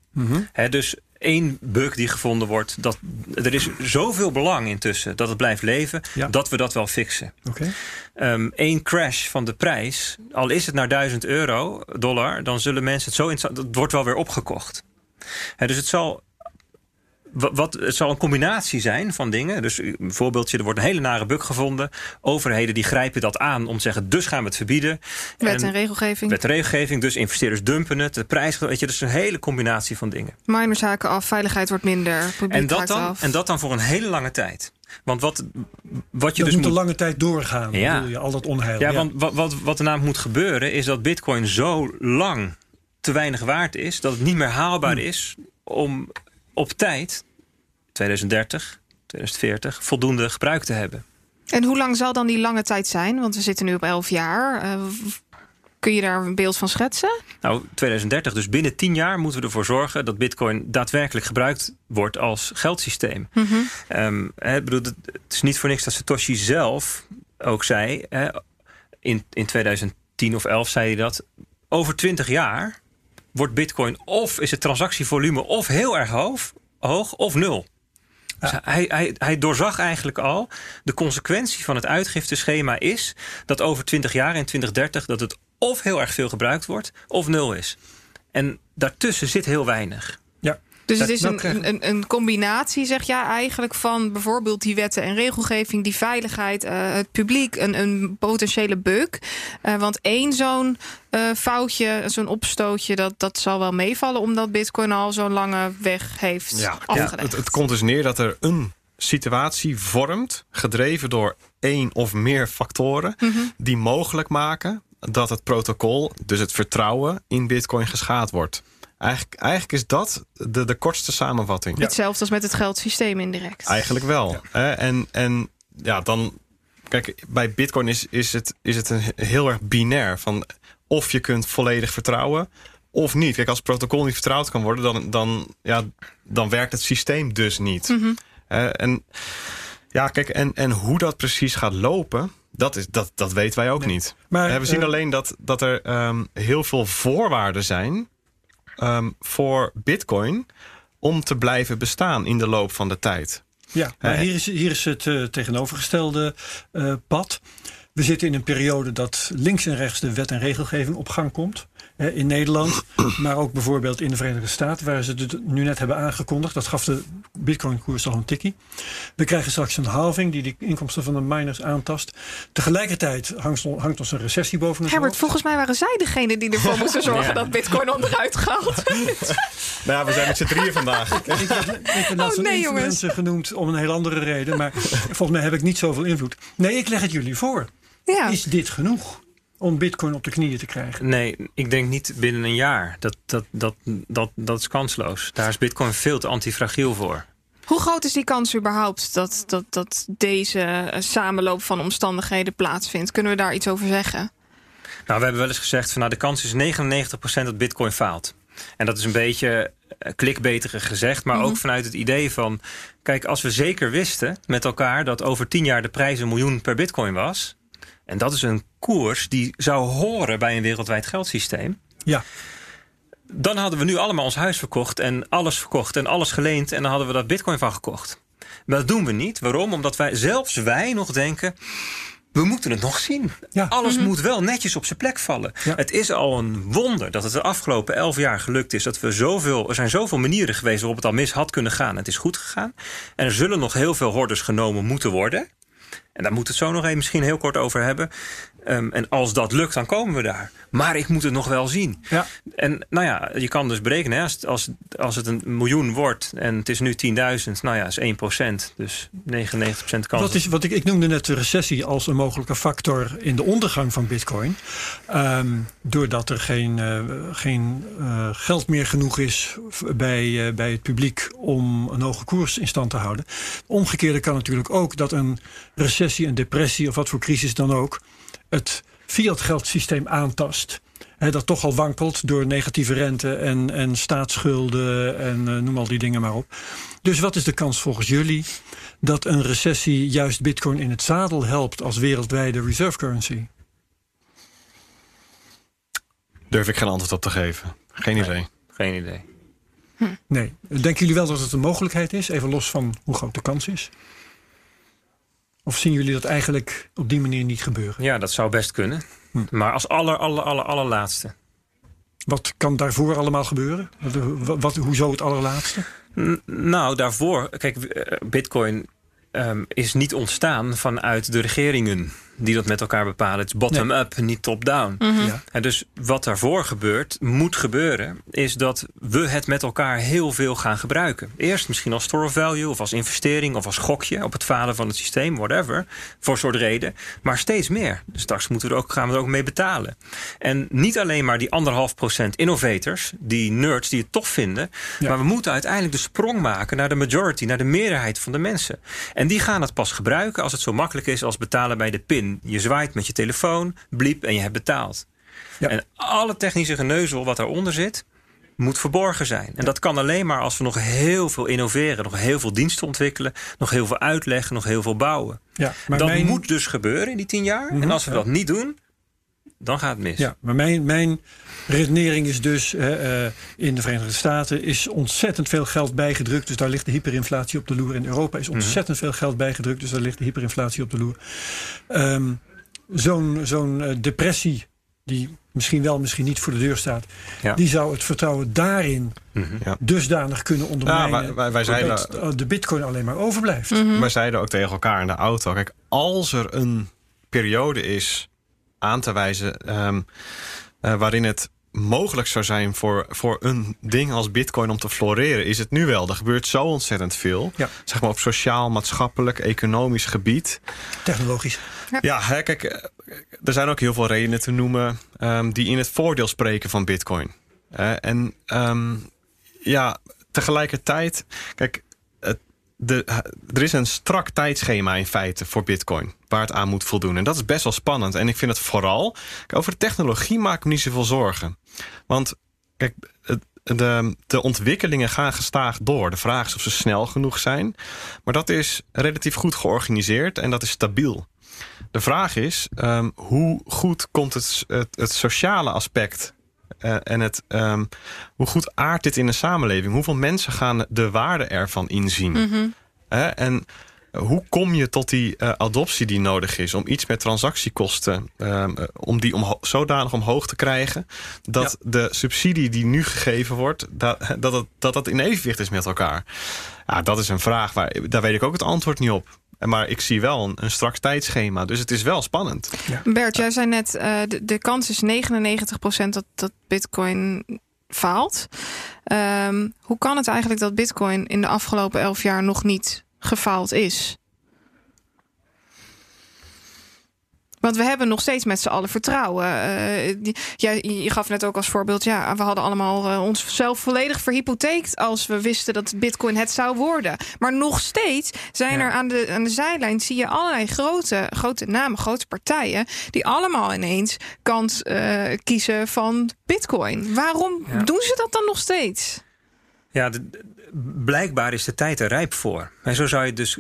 Hè, dus één bug die gevonden wordt. Dat, er is zoveel belang intussen dat het blijft leven. Ja. dat we dat wel fixen. Oké. Eén Ehm, crash van de prijs, al is het naar 1000 euro, dollar, dan zullen mensen het zo. Het wordt wel weer opgekocht. Dus het zal. Wa- Wat, het zal een combinatie zijn van dingen. Dus een voorbeeldje, er wordt een hele nare bug gevonden. Overheden die grijpen dat aan om te zeggen, dus gaan we het verbieden. Wet en regelgeving. Wet en regelgeving, dus investeerders dumpen het. De prijs, weet je, dus een hele combinatie van dingen. Miners haken af, veiligheid wordt minder, publiek En dat, dan, af. en dat dan voor een hele lange tijd. Want wat, wat je Dat dus moet moet een lange tijd doorgaan. Ja. bedoel je, al dat onheil. Ja, want wat, wat, wat er namelijk moet gebeuren is dat Bitcoin zo lang te weinig waard is dat het niet meer haalbaar is om op tijd, 2030, 2040, voldoende gebruik te hebben. En hoe lang zal dan die lange tijd zijn? Want we zitten nu op 11 jaar. Eh, kun je daar een beeld van schetsen? Nou, 2030, dus binnen 10 jaar moeten we ervoor zorgen dat Bitcoin daadwerkelijk gebruikt wordt als geldsysteem. Hè, ik bedoel, het is niet voor niks dat Satoshi zelf ook zei, hè, in, in 2010 of 11 zei hij dat, over 20 jaar wordt Bitcoin of is het transactievolume of heel erg hoog, hoog of nul. Dus hij, hij, hij doorzag eigenlijk al. De consequentie van het uitgifteschema is dat over 20 jaar in 2030 dat het of heel erg veel gebruikt wordt of nul is. En daartussen zit heel weinig. Ja. Dus het is een, een, een combinatie, zeg jij eigenlijk, van bijvoorbeeld die wetten en regelgeving, die veiligheid, eh, het publiek, een, een potentiële bug. Eh, want één zo'n eh, foutje, zo'n opstootje, dat, dat zal wel meevallen, omdat Bitcoin al zo'n lange weg heeft Ja, afgelegd. het, het komt dus neer dat er een situatie vormt, gedreven door één of meer factoren, die mogelijk maken dat het protocol, dus het vertrouwen in Bitcoin geschaad wordt. Eigenlijk, eigenlijk is dat de, de kortste samenvatting. Hetzelfde als met het geldsysteem indirect. Eigenlijk wel. Hè? En, en ja, dan. Kijk, bij Bitcoin is, is, het, is het een heel erg binair. Van of je kunt volledig vertrouwen of niet. Kijk, als het protocol niet vertrouwd kan worden, dan, dan, ja, dan werkt het systeem dus niet. Hè? en ja, kijk, en, en hoe dat precies gaat lopen, dat, is, dat, dat weten wij ook niet. Maar, we zien eh, alleen dat, dat er ehm, heel veel voorwaarden zijn ehm, voor Bitcoin om te blijven bestaan in de loop van de tijd. Ja, maar hier is, hier is het eh, tegenovergestelde eh, pad. We zitten in een periode dat links en rechts de wet en regelgeving op gang komt. In Nederland, maar ook bijvoorbeeld in de Verenigde Staten, waar ze het nu net hebben aangekondigd. Dat gaf de Bitcoin-koers al een tikkie. We krijgen straks een halving die de inkomsten van de miners aantast. Tegelijkertijd hangt, hangt ons een recessie boven ons Herbert, volgens mij waren zij degene die ervoor moesten zorgen Ja. dat Bitcoin onderuit werd. Nou ja, we zijn met z'n drieën vandaag. Ik heb, ik heb net Oh, nee, jongens. influencer genoemd om een heel andere reden. Maar volgens mij heb ik niet zoveel invloed. Nee, ik leg het jullie voor. Ja. Is dit genoeg om bitcoin op de knieën te krijgen? Nee, ik denk niet binnen een jaar. Dat, dat, dat, dat, dat is kansloos. Daar is Bitcoin veel te antifragiel voor. Hoe groot is die kans überhaupt dat, dat, dat deze eh, samenloop van omstandigheden plaatsvindt? Kunnen we daar iets over zeggen? Nou, we hebben wel eens gezegd van nou, de kans is 99% dat Bitcoin faalt. En dat is een beetje eh, klikbetere gezegd, maar ook vanuit het idee van: kijk, als we zeker wisten met elkaar dat over 10 jaar de prijs een miljoen per Bitcoin was. En dat is een koers die zou horen bij een wereldwijd geldsysteem. Ja, Dan hadden we nu allemaal ons huis verkocht en alles verkocht en alles geleend. En dan hadden we dat bitcoin van gekocht. Maar dat doen we niet. Waarom? Omdat wij, zelfs wij nog denken, we moeten het nog zien. Ja. Alles moet wel netjes op zijn plek vallen. Ja. Het is al een wonder dat het de afgelopen elf jaar gelukt is. Dat we zoveel, er zijn zoveel manieren geweest waarop het al mis had kunnen gaan. Het is goed gegaan. En er zullen nog heel veel hordes genomen moeten worden. En daar moeten we het zo nog even misschien heel kort over hebben. Ehm, en als dat lukt, dan komen we daar. Maar ik moet het nog wel zien. ja. En nou ja, je kan dus berekenen, hè, als, als, als het een miljoen wordt en het is nu 10.000, nou ja, is 1%. Dus 99% kans. Wat is, wat ik, ik noemde net de recessie als een mogelijke factor in de ondergang van Bitcoin. Ehm, doordat er geen, eh, geen eh, geld meer genoeg is bij, eh, bij het publiek om een hoge koers in stand te houden. Omgekeerde kan natuurlijk ook dat een recessie, een depressie of wat voor crisis dan ook, het fiat geldsysteem aantast. hè, dat toch al wankelt door negatieve rente en, en staatsschulden en eh, noem al die dingen maar op. Dus wat is de kans volgens jullie dat een recessie juist Bitcoin in het zadel helpt als wereldwijde reserve currency? Durf ik geen antwoord op te geven. Geen idee. Geen idee. Nee. Denken jullie wel dat het een mogelijkheid is? Even los van hoe groot de kans is. Of zien jullie dat eigenlijk op die manier niet gebeuren? Ja, dat zou best kunnen. Hm. Maar als aller, aller, aller, allerlaatste. Wat kan daarvoor allemaal gebeuren? Wat, wat, hoezo het allerlaatste? N- nou, daarvoor, kijk, eh, Bitcoin ehm, is niet ontstaan vanuit de regeringen die dat met elkaar bepalen. Het is bottom-up, niet top-down. Ja. En dus wat daarvoor gebeurt, moet gebeuren, is dat we het met elkaar heel veel gaan gebruiken. Eerst misschien als store of value of als investering of als gokje op het falen van het systeem, whatever, voor een soort reden. Maar steeds meer. Dus straks moeten we er ook, gaan we er ook mee betalen. En niet alleen maar die anderhalf procent innovators, die nerds die het tof vinden, Ja. maar we moeten uiteindelijk de sprong maken naar de majority, naar de meerderheid van de mensen. En die gaan het pas gebruiken als het zo makkelijk is als betalen bij de pin. Je zwaait met je telefoon, bliep en je hebt betaald. Ja. En alle technische geneuzel wat daaronder zit, moet verborgen zijn. En dat kan alleen maar als we nog heel veel innoveren, nog heel veel diensten ontwikkelen, nog heel veel uitleggen, nog heel veel bouwen. Ja, maar dat mijn- moet dus gebeuren in die tien jaar. Mhm, en als we ja. dat niet doen, dan gaat het mis. Ja, maar mijn, mijn redenering is dus... hè, eh, in de Verenigde Staten is ontzettend veel geld bijgedrukt. Dus daar ligt de hyperinflatie op de loer. In Europa is ontzettend veel geld bijgedrukt. Dus daar ligt de hyperinflatie op de loer. Ehm, Zo'n zo'n eh, depressie, die misschien wel, misschien niet voor de deur staat... Ja. die zou het vertrouwen daarin Mhm. dusdanig kunnen ondermijnen... wij- wij- wij zeiden- dat eh, de bitcoin alleen maar overblijft. Wij zeiden ook tegen elkaar in de auto: kijk, als er een periode is aan te wijzen ehm, eh, waarin het mogelijk zou zijn voor, voor een ding als Bitcoin om te floreren, is het nu wel. Er gebeurt zo ontzettend veel. Ja. Zeg maar op sociaal, maatschappelijk, economisch gebied. Technologisch. Ja, hè, kijk, eh, er zijn ook heel veel redenen te noemen ehm, die in het voordeel spreken van Bitcoin. En ehm, ja, tegelijkertijd, kijk, er is een strak tijdschema in feite voor Bitcoin waar het aan moet voldoen. En dat is best wel spannend. En ik vind het vooral, over de technologie maak ik me niet zoveel zorgen. Want kijk, de, de ontwikkelingen gaan gestaag door. De vraag is of ze snel genoeg zijn. Maar dat is relatief goed georganiseerd en dat is stabiel. De vraag is, ehm, hoe goed komt het, het sociale aspect eh, en het, ehm, hoe goed aardt dit in de samenleving? Hoeveel mensen gaan de waarde ervan inzien? Hè? En hoe kom je tot die eh, adoptie die nodig is om iets met transactiekosten, ehm, eh, om die omho- zodanig omhoog te krijgen dat de subsidie die nu gegeven wordt, dat dat, dat dat in evenwicht is met elkaar? Ja, dat is een vraag waar daar weet ik ook het antwoord niet op. Maar ik zie wel een, een strak tijdschema, dus het is wel spannend. Bert, jij zei net, eh, de, de kans is 99% dat, dat bitcoin faalt. Ehm, hoe kan het eigenlijk dat bitcoin in de afgelopen 11 jaar nog niet gefaald is? Want we hebben nog steeds met z'n allen vertrouwen. Jij, je gaf net ook als voorbeeld, ja, we hadden allemaal eh, onszelf volledig verhypotheekt als we wisten dat Bitcoin het zou worden. Maar nog steeds zijn Ja. er aan de, aan de zijlijn zie je allerlei grote, grote namen, grote partijen, die allemaal ineens kant eh, kiezen van Bitcoin. Waarom Ja. doen ze dat dan nog steeds? Ja, de- de- blijkbaar is de tijd er rijp voor. En zo zou je het dus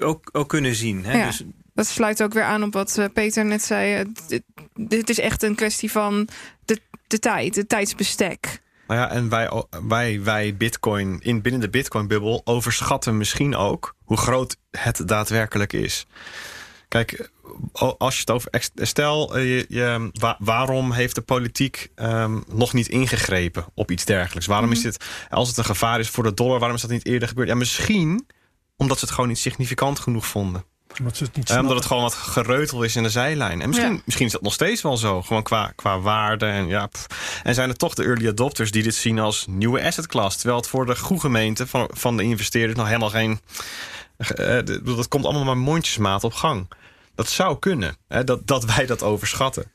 ook, ook kunnen zien. Hè? Ja. Dus Dat sluit ook weer aan op wat eh, Peter net zei. Eh, dit, dit is echt een kwestie van de, de tijd, het tijdsbestek. Nou ja, en wij, wij, wij Bitcoin, in, binnen de Bitcoin-bubbel overschatten misschien ook hoe groot het daadwerkelijk is. Kijk, als je het over. Stel, eh, je, je, wa- waarom heeft de politiek ehm, nog niet ingegrepen op iets dergelijks? Waarom is dit, als het een gevaar is voor de dollar, waarom is dat niet eerder gebeurd? Ja, misschien omdat ze het gewoon niet significant genoeg vonden. Omdat ze het niet Eh, omdat het gewoon wat gereutel is in de zijlijn. En misschien, Ja. misschien is dat nog steeds wel zo. Gewoon qua, qua waarde. En, ja, pff. en zijn het toch de early adopters die dit zien als nieuwe asset class. Terwijl het voor de goede gemeente van, van de investeerders nog helemaal geen. eh, eh, dat komt allemaal maar mondjesmaat op gang. Dat zou kunnen. Hè, dat, dat wij dat overschatten.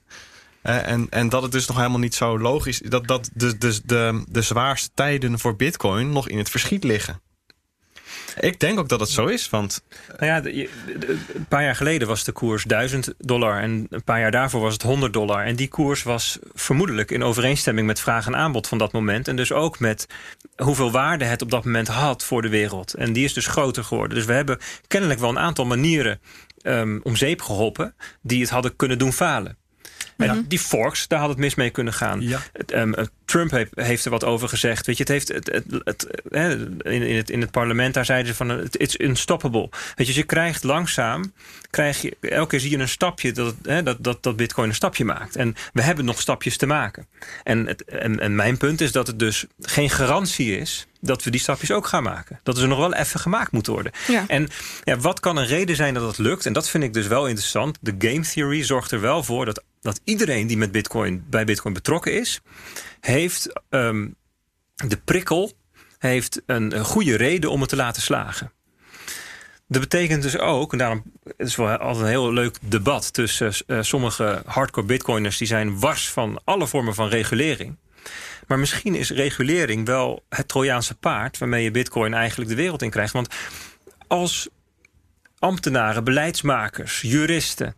En, en dat het dus nog helemaal niet zo logisch is. Dat, dat de, de, de, de zwaarste tijden voor Bitcoin nog in het verschiet liggen. Ik denk ook dat het zo is, want Nou ja, een paar jaar geleden was de koers 1000 dollar en een paar jaar daarvoor was het 100 dollar. En die koers was vermoedelijk in overeenstemming met vraag en aanbod van dat moment. En dus ook met hoeveel waarde het op dat moment had voor de wereld. En die is dus groter geworden. Dus we hebben kennelijk wel een aantal manieren ehm, om zeep geholpen die het hadden kunnen doen falen. En die forks, daar had het mis mee kunnen gaan. Ja. Ehm, eh, Trump heeft, heeft er wat over gezegd. Weet je, het heeft het, het, het, hè, in, in, het, in het parlement, daar zeiden ze van het it's unstoppable. Weet je, dus je krijgt langzaam, krijg je, elke keer zie je een stapje dat, hè, dat, dat, dat Bitcoin een stapje maakt. En we hebben nog stapjes te maken. En, het, en, en mijn punt is dat het dus geen garantie is dat we die stapjes ook gaan maken. Dat ze nog wel even gemaakt moeten worden. Ja. En ja, wat kan een reden zijn dat het lukt? En dat vind ik dus wel interessant. De game theory zorgt er wel voor dat, dat iedereen die met Bitcoin, bij Bitcoin betrokken is, heeft ehm, de prikkel, heeft een, goede reden om het te laten slagen. Dat betekent dus ook, en daarom het is wel altijd een heel leuk debat tussen eh, sommige hardcore bitcoiners die zijn wars van alle vormen van regulering. Maar misschien is regulering wel het Trojaanse paard waarmee je bitcoin eigenlijk de wereld in krijgt. Want als ambtenaren, beleidsmakers, juristen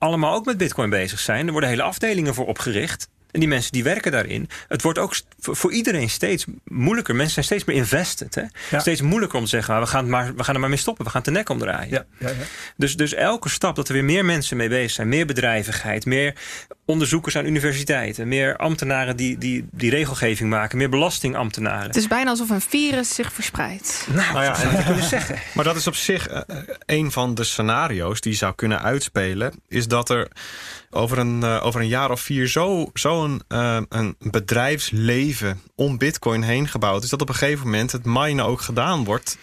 allemaal ook met bitcoin bezig zijn, er worden hele afdelingen voor opgericht. En die mensen die werken daarin. Het wordt ook voor iedereen steeds moeilijker. Mensen zijn steeds meer invested. Hè? Ja. Steeds moeilijker om te zeggen, ah, we gaan, het maar, we gaan er maar mee stoppen. We gaan het de nek omdraaien. Ja, ja, ja. Dus, dus elke stap dat er weer meer mensen mee bezig zijn, meer bedrijvigheid, meer onderzoekers aan universiteiten, meer ambtenaren die, die, die regelgeving maken, meer belastingambtenaren. Het is bijna alsof een virus zich verspreidt. Nou, Nou ja, dat zou je kunnen zeggen. Maar dat is op zich eh, eh, een van de scenario's die zou kunnen uitspelen. Is dat er over een, eh, over een jaar of vier zo'n zo een, eh, een bedrijfsleven om Bitcoin heen gebouwd is. Dat op een gegeven moment het minen ook gedaan wordt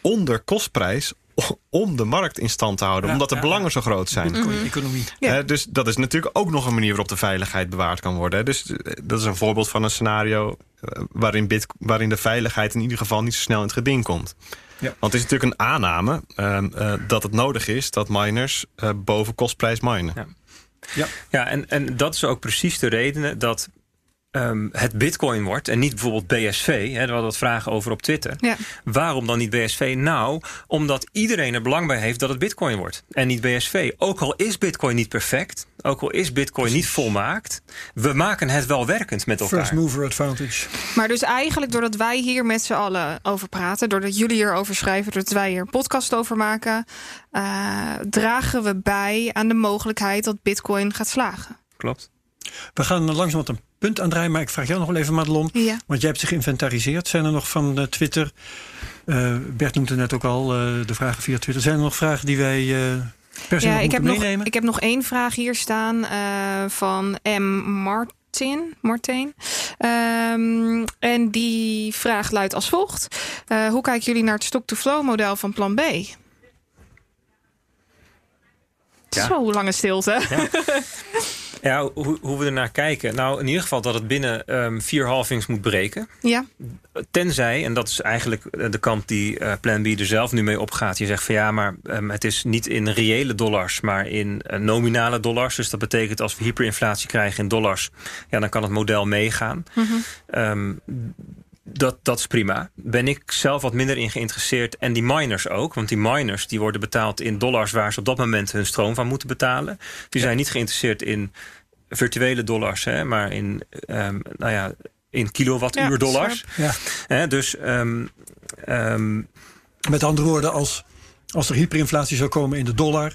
onder kostprijs. Om de markt in stand te houden, Ja, omdat de ja, belangen ja. zo groot zijn. Bitcoin-economie. Ja. Hè, dus dat is natuurlijk ook nog een manier waarop de veiligheid bewaard kan worden. Dus eh, dat is een voorbeeld van een scenario eh, waarin, bit, waarin de veiligheid in ieder geval niet zo snel in het geding komt. Ja. Want het is natuurlijk een aanname ehm, eh, dat het nodig is dat miners eh, boven kostprijs minen. Ja. Ja, en, en dat is ook precies de reden dat ehm, het bitcoin wordt en niet bijvoorbeeld BSV. Hè, we hadden wat vragen over op Twitter. Ja. Waarom dan niet BSV? Nou, omdat iedereen er belang bij heeft dat het bitcoin wordt. En niet BSV. Ook al is bitcoin niet perfect, ook al is bitcoin niet volmaakt, we maken het wel werkend met elkaar. First mover advantage. Maar dus eigenlijk doordat wij hier met z'n allen over praten, doordat jullie hierover schrijven, doordat wij hier een podcast over maken, eh, dragen we bij aan de mogelijkheid dat Bitcoin gaat slagen. Klopt. We gaan langzaam wat een punt aandraaien, maar ik vraag jou nog wel even, Madelon. Ja. Want jij hebt zich geïnventariseerd. Zijn er nog van eh, Twitter, eh, Bert noemde net ook al eh, de vragen via Twitter. Zijn er nog vragen die wij eh per se Ja, ik heb, moeten nog, ik heb nog één vraag hier staan eh, van M. Martin. Martin. Ehm, en die vraag luidt als volgt: Eh, Hoe kijken jullie naar het stock-to-flow model van Plan B? Ja. Zo lange stilte. Ja, hoe, hoe we ernaar kijken. Nou, in ieder geval dat het binnen ehm, vier halvings moet breken. Ja. Tenzij, en dat is eigenlijk eh, de kant die eh, Plan B er zelf nu mee opgaat. Je zegt van ja, maar ehm, het is niet in reële dollars, maar in eh, nominale dollars. Dus dat betekent als we hyperinflatie krijgen in dollars, ja, dan kan het model meegaan. Ehm, dat, dat is prima. Ben ik zelf wat minder in geïnteresseerd. En die miners ook. Want die miners die worden betaald in dollars waar ze op dat moment hun stroom van moeten betalen. Die zijn niet geïnteresseerd in virtuele dollars, hè, maar in, ehm, nou ja, in kilowattuur Ja, dollars. Ja. Hè, dus ehm, ehm, Met andere woorden, als, als er hyperinflatie zou komen in de dollar,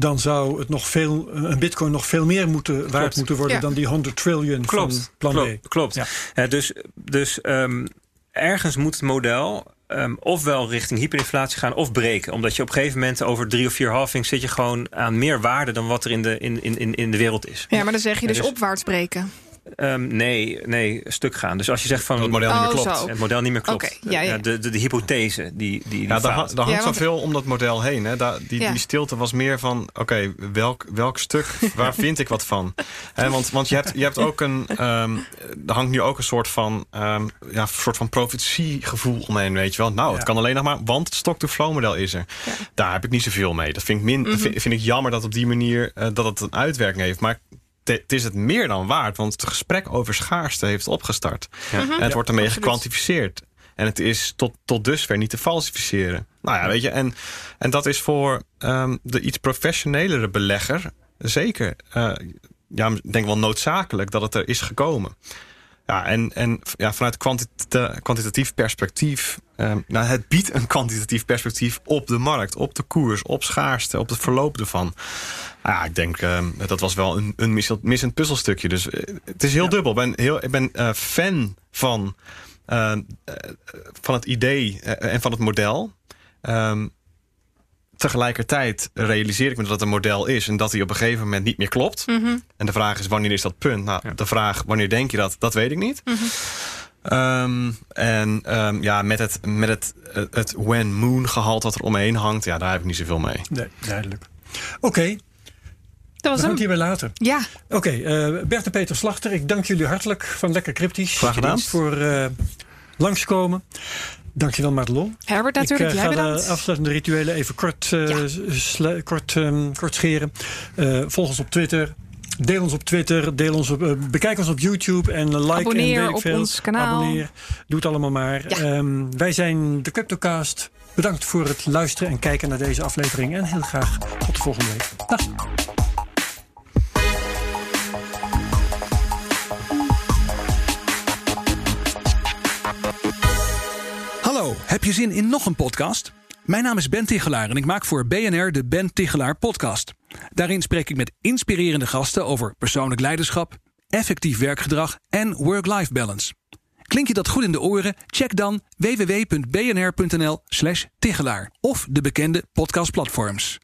dan zou het nog veel, een bitcoin nog veel meer moeten, waard Klopt. moeten worden Ja. dan die 100 triljoen van plan klopt, B. klopt. Ja. Dus dus ehm, ergens moet het model ehm, ofwel richting hyperinflatie gaan of breken. Omdat je op een gegeven moment over drie of vier halvings zit je gewoon aan meer waarde dan wat er in de, in, in, in de wereld is. ja, maar dan zeg je dus dus- opwaarts breken. Ehm, nee, nee, stuk gaan. Dus als je zegt van Dat het model niet Oh, meer klopt. het model niet meer klopt. Oké, ja, ja. De, de, de hypothese die, die, die Ja, daar, hangt Ja, want- zoveel om dat model heen. Hè. Daar, die, Ja. die stilte was meer van, oké, welk, welk stuk, waar vind ik wat van? Hè, want want je, hebt, je hebt ook een, ehm, er hangt nu ook een soort van, ehm, ja, soort van profetiegevoel omheen, weet je wel. Nou, het kan alleen nog maar, want het stock-to-flow model is er. Daar heb ik niet zoveel mee. Dat vind ik, min, vind, vind ik jammer dat op die manier, eh, dat het een uitwerking heeft. Maar het is het meer dan waard, want het gesprek over schaarste heeft opgestart. En het wordt ermee absoluut. gekwantificeerd. En het is tot, tot dusver niet te falsificeren. Nou ja, weet je, en, en dat is voor ehm, de iets professionelere belegger zeker, uh, ja, ik denk wel noodzakelijk dat het er is gekomen. Ja, en, en ja, vanuit kwantitatief perspectief. Um, nou, het biedt een kwantitatief perspectief op de markt, op de koers, op schaarste, op het verloop ervan. Ja, ik denk uh, dat was wel een, een missend puzzelstukje. Dus uh, het is heel ja. dubbel. Ik ben, heel, ik ben uh, fan van, van het idee en van het model. Um, tegelijkertijd realiseer ik me dat het een model is en dat hij op een gegeven moment niet meer klopt. Mm -hmm. En de vraag is wanneer is dat punt? Nou, ja. de vraag wanneer denk je dat, dat weet ik niet. Mm -hmm. Um, en um, ja, met het, met het, het when moon gehalte wat er omheen hangt, ja, daar heb ik niet zoveel mee. Nee, duidelijk. Oké. Okay. Dat was We gaan het hierbij laten. Ja. Oké, okay, uh, Bert en Peter Slachter, ik dank jullie hartelijk van Lekker Cryptisch. Graag gedaan. Voor uh, langskomen. Dankjewel, Madelon. Herbert, natuurlijk. Ik uh, Jij bedankt. de afsluitende rituelen even kort, uh, ja. kort, um, kort scheren. Uh, volg ons op Twitter. Deel ons op Twitter. Deel ons op, uh, bekijk ons op YouTube. En like Abonneer en weet ik op veel. ons kanaal. Abonneer. Doe het allemaal maar. Ja. Um, wij zijn de Cryptocast. Bedankt voor het luisteren en kijken naar deze aflevering. En heel graag tot de volgende week. Dag. Hallo, heb je zin in nog een podcast? Mijn naam is Ben Tichelaar en ik maak voor BNR de Ben Tichelaar Podcast. Daarin spreek ik met inspirerende gasten over persoonlijk leiderschap, effectief werkgedrag en work-life balance. Klink je dat goed in de oren? Check dan www.bnr.nl/slash Tichelaar of de bekende podcastplatforms.